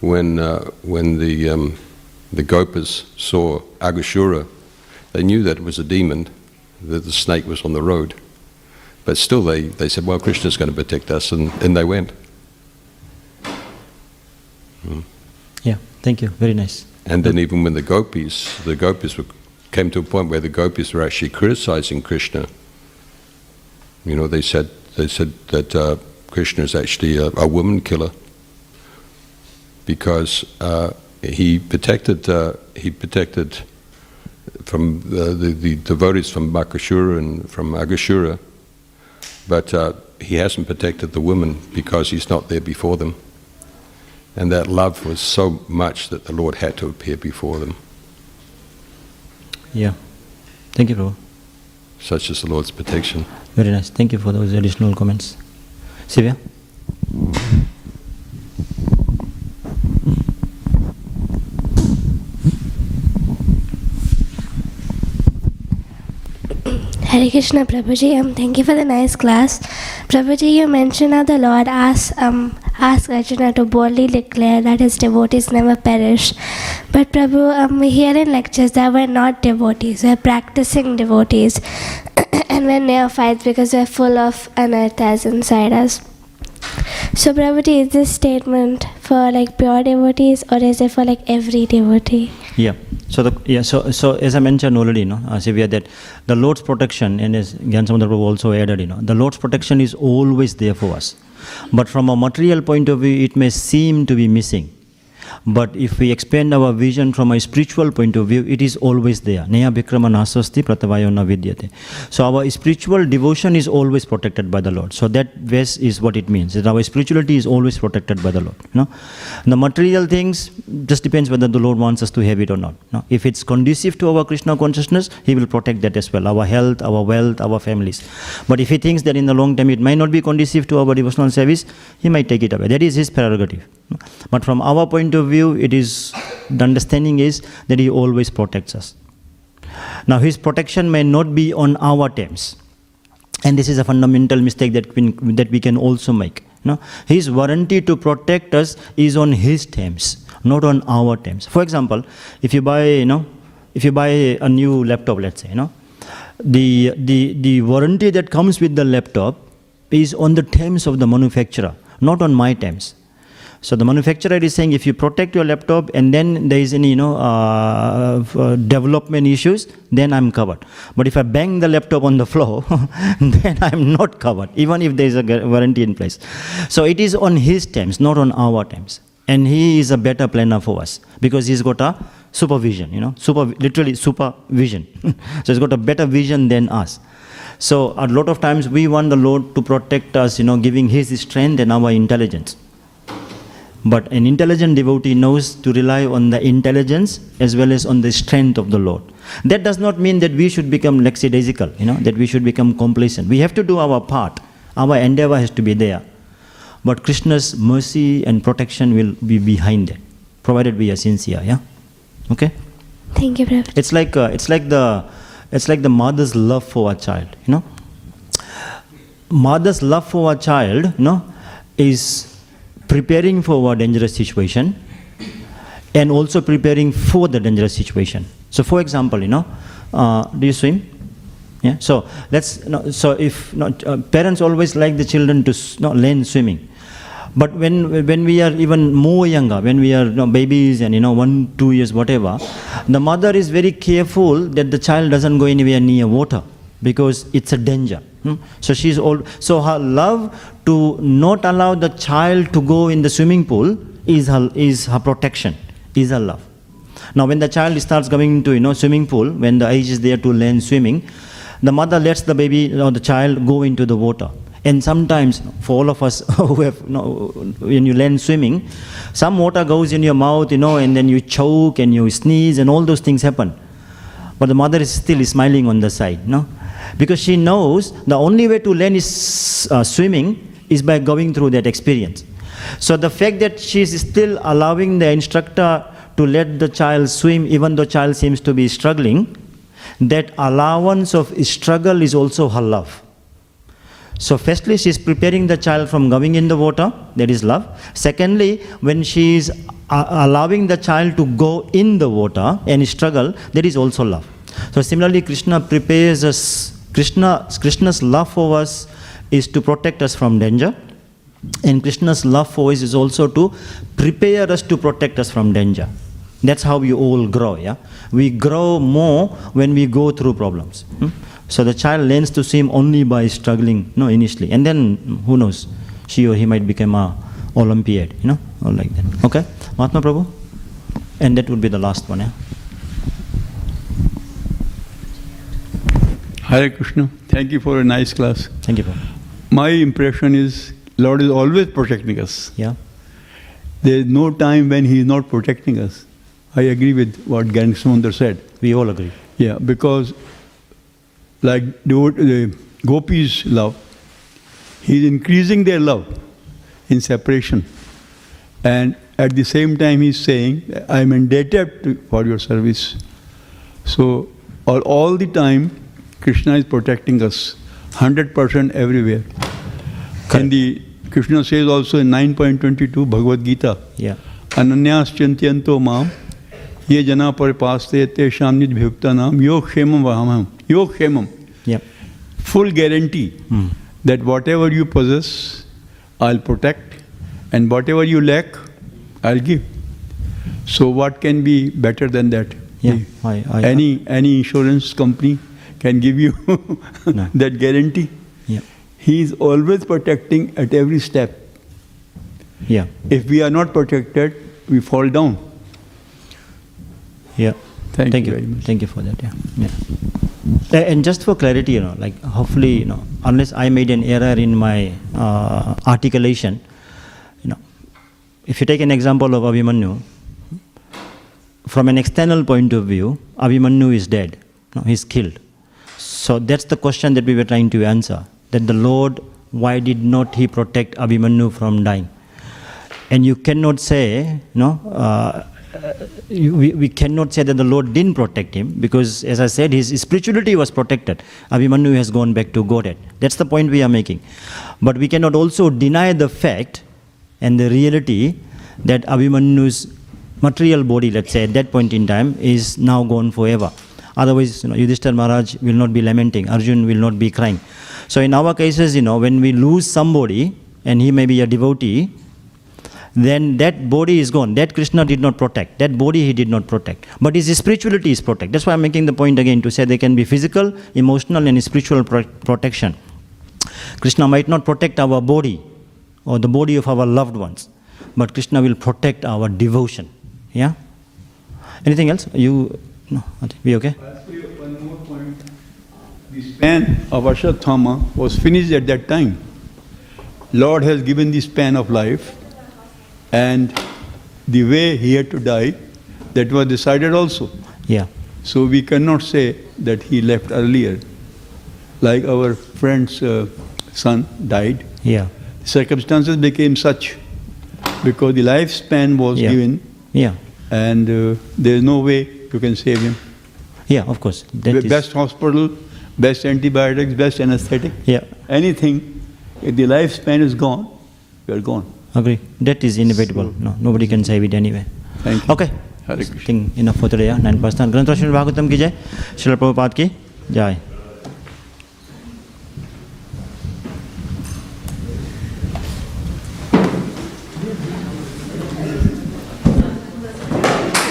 when uh, when the um, the Gopas saw Aghasura, they knew that it was a demon, that the snake was on the road. But still, they, they said, Well, Krishna's going to protect us, and, and they went. Yeah, thank you. Very nice. And then, even when the gopis, the gopis were, came to a point where the gopis were actually criticizing Krishna, you know, they said, they said that uh, Krishna is actually a, a woman killer because uh, he protected, uh, he protected from the, the, the devotees from Bakasura and from Aghasura, but uh, he hasn't protected the women because he's not there before them. And that love was so much that the Lord had to appear before them. Yeah. Thank you, bro. Such is the Lord's protection. Very nice. Thank you for those additional comments. Sivya? Hare Krishna Prabhuji, um, thank you for the nice class. Prabhuji, you mentioned how the Lord asked, um, asked Arjuna to boldly declare that his devotees never perish. But Prabhu, um, we hear in lectures that we're not devotees, we're practicing devotees. [coughs] and we're neophytes because we're full of anarthas inside us. So Prabhuji, is this statement for like pure devotees or is it for like every devotee? Yeah. So the yeah. So so as I mentioned already, you know, uh, Sivya, that the Lord's protection, and as Gyan Prabhu also added, you know, the Lord's protection is always there for us. But from a material point of view, it may seem to be missing. But if we expand our vision from a spiritual point of view, it is always there. Neha Vikrama Nasasti Pratavayona vidyate. So our spiritual devotion is always protected by the Lord. So that verse is what it means. That our spirituality is always protected by the Lord. You know? The material things just depends whether the Lord wants us to have it or not. You know? If it's conducive to our Krishna consciousness, He will protect that as well. Our health, our wealth, our families. But if He thinks that in the long term it might not be conducive to our devotional service, He might take it away. That is His prerogative. But from our point of view, it is the understanding is that He always protects us. Now, His protection may not be on our terms, and this is a fundamental mistake that we, that we can also make. No, His warranty to protect us is on His terms, not on our terms. For example, if you buy, you know, if you buy a new laptop, let's say, you know, the the the warranty that comes with the laptop is on the terms of the manufacturer, not on my terms. So the manufacturer is saying if you protect your laptop and then there is any you know uh, uh, development issues, then I'm covered. But if I bang the laptop on the floor, [laughs] then I'm not covered, even if there is a warranty in place. So it is on his terms, not on our terms. And he is a better planner for us because he's got a supervision, you know, super literally supervision. [laughs] so he's got a better vision than us. So a lot of times we want the Lord to protect us, you know, giving His strength and our intelligence. But an intelligent devotee knows to rely on the intelligence as well as on the strength of the Lord. That does not mean that we should become lackadaisical, you know, that we should become complacent. We have to do our part. Our endeavor has to be there. But Krishna's mercy and protection will be behind it, provided we are sincere, yeah? Okay? Thank you, Prabhuji. It's like uh, it's like the it's like the mother's love for a child. You know, mother's love for a child, you know, is preparing for a dangerous situation, and also preparing for the dangerous situation. So, for example, you know, uh, do you swim? Yeah. So let's. No, so if not, uh, parents always like the children to s- no, learn swimming. But when when we are even more younger, when we are you know, babies and you know one two years whatever, the mother is very careful that the child doesn't go anywhere near water because it's a danger. hmm. So she's all so her love to not allow the child to go in the swimming pool is her is her protection, is her love. Now, when the child starts going into you know swimming pool, when the age is there to learn swimming, the mother lets the baby or the child go into the water. And sometimes, for all of us [laughs] who have, you know, when you learn swimming, some water goes in your mouth, you know, and then you choke and you sneeze, and all those things happen. But the mother is still smiling on the side, no? Because she knows the only way to learn is uh, swimming is by going through that experience. So the fact that she is still allowing the instructor to let the child swim, even though the child seems to be struggling, that allowance of struggle is also her love. So, firstly, she is preparing the child from going in the water, that is love. Secondly, when she is uh, allowing the child to go in the water and struggle, that is also love. So, similarly, Krishna prepares us, Krishna, Krishna's love for us is to protect us from danger. And Krishna's love for us is also to prepare us to protect us from danger. That's how we all grow, yeah? We grow more when we go through problems. hmm? So the child learns to swim only by struggling, no, initially. And then, who knows, she or he might become a Olympiad, you know, or like that. Okay? Mahatma Prabhu? And that would be the last one, yeah? Hare Krishna. Thank you for a nice class. Thank you, Prabhu. My impression is Lord is always protecting us. Yeah? There is no time when He is not protecting us. I agree with what Ganeshamundar said. We all agree. Yeah, because like the gopis' love, He is increasing their love in separation. And at the same time, He is saying, I am indebted to, for your service. So, all, all the time, Krishna is protecting us 100% everywhere. Correct. And the Krishna says also in 9.22 Bhagavad Gita, yeah. Ananyas Chintayanto Mam, Ye Jana Paryupasate Te Shamnit Bhivtanam, Yo Kshemam Vahamam, Yo Kshemam. Yeah. Full guarantee hmm. that whatever you possess, I'll protect, and whatever you lack, I'll give. So, what can be better than that? Yeah, I, I, any any insurance company can give you [laughs] No. that guarantee Yeah. he is always protecting at every step Yeah. if we are not protected we fall down Yeah. Thank you you. very much. Thank you for that. Yeah. yeah. And just for clarity, you know, like hopefully, you know, unless I made an error in my uh, articulation, you know, if you take an example of Abhimanyu, from an external point of view, Abhimanyu is dead. No, he's killed. So that's the question that we were trying to answer. That the Lord, why did not he protect Abhimanyu from dying? And you cannot say, no, uh, we, we cannot say that the Lord didn't protect him because, as I said, his spirituality was protected. Abhimanyu has gone back to Godhead. That's the point we are making. But we cannot also deny the fact and the reality that Abhimanyu's material body, let's say, at that point in time, is now gone forever. Otherwise, you know, Yudhishthir Maharaj will not be lamenting, Arjun will not be crying. So, in our cases, you know, when we lose somebody, and he may be a devotee, then that body is gone. That Krishna did not protect. That body he did not protect. But his spirituality is protected. That's why I'm making the point again to say there can be physical, emotional, and spiritual pro- protection. Krishna might not protect our body or the body of our loved ones, but Krishna will protect our devotion. Yeah? Anything else? You. No, I think we okay? One more point. This span of Ashwatthama was finished at that time. Lord has given the span of life, and the way he had to die, that was decided also. Yeah. So we cannot say that he left earlier. Like our friend's uh, son died, Yeah. circumstances became such because the lifespan was Yeah. given, Yeah. and uh, there is no way you can save him. Yeah, of course. That best hospital, best antibiotics, best anesthetic. Yeah. Anything, if the lifespan is gone, you are gone. Agree. That is inevitable. So, no, nobody can save it anyway. Thank you. Okay. Hare Krishna. Think enough for today. Yeah? Nine past nine. Granth Shri Bhagavatam ki jai. Shri Prabhupada ki jai.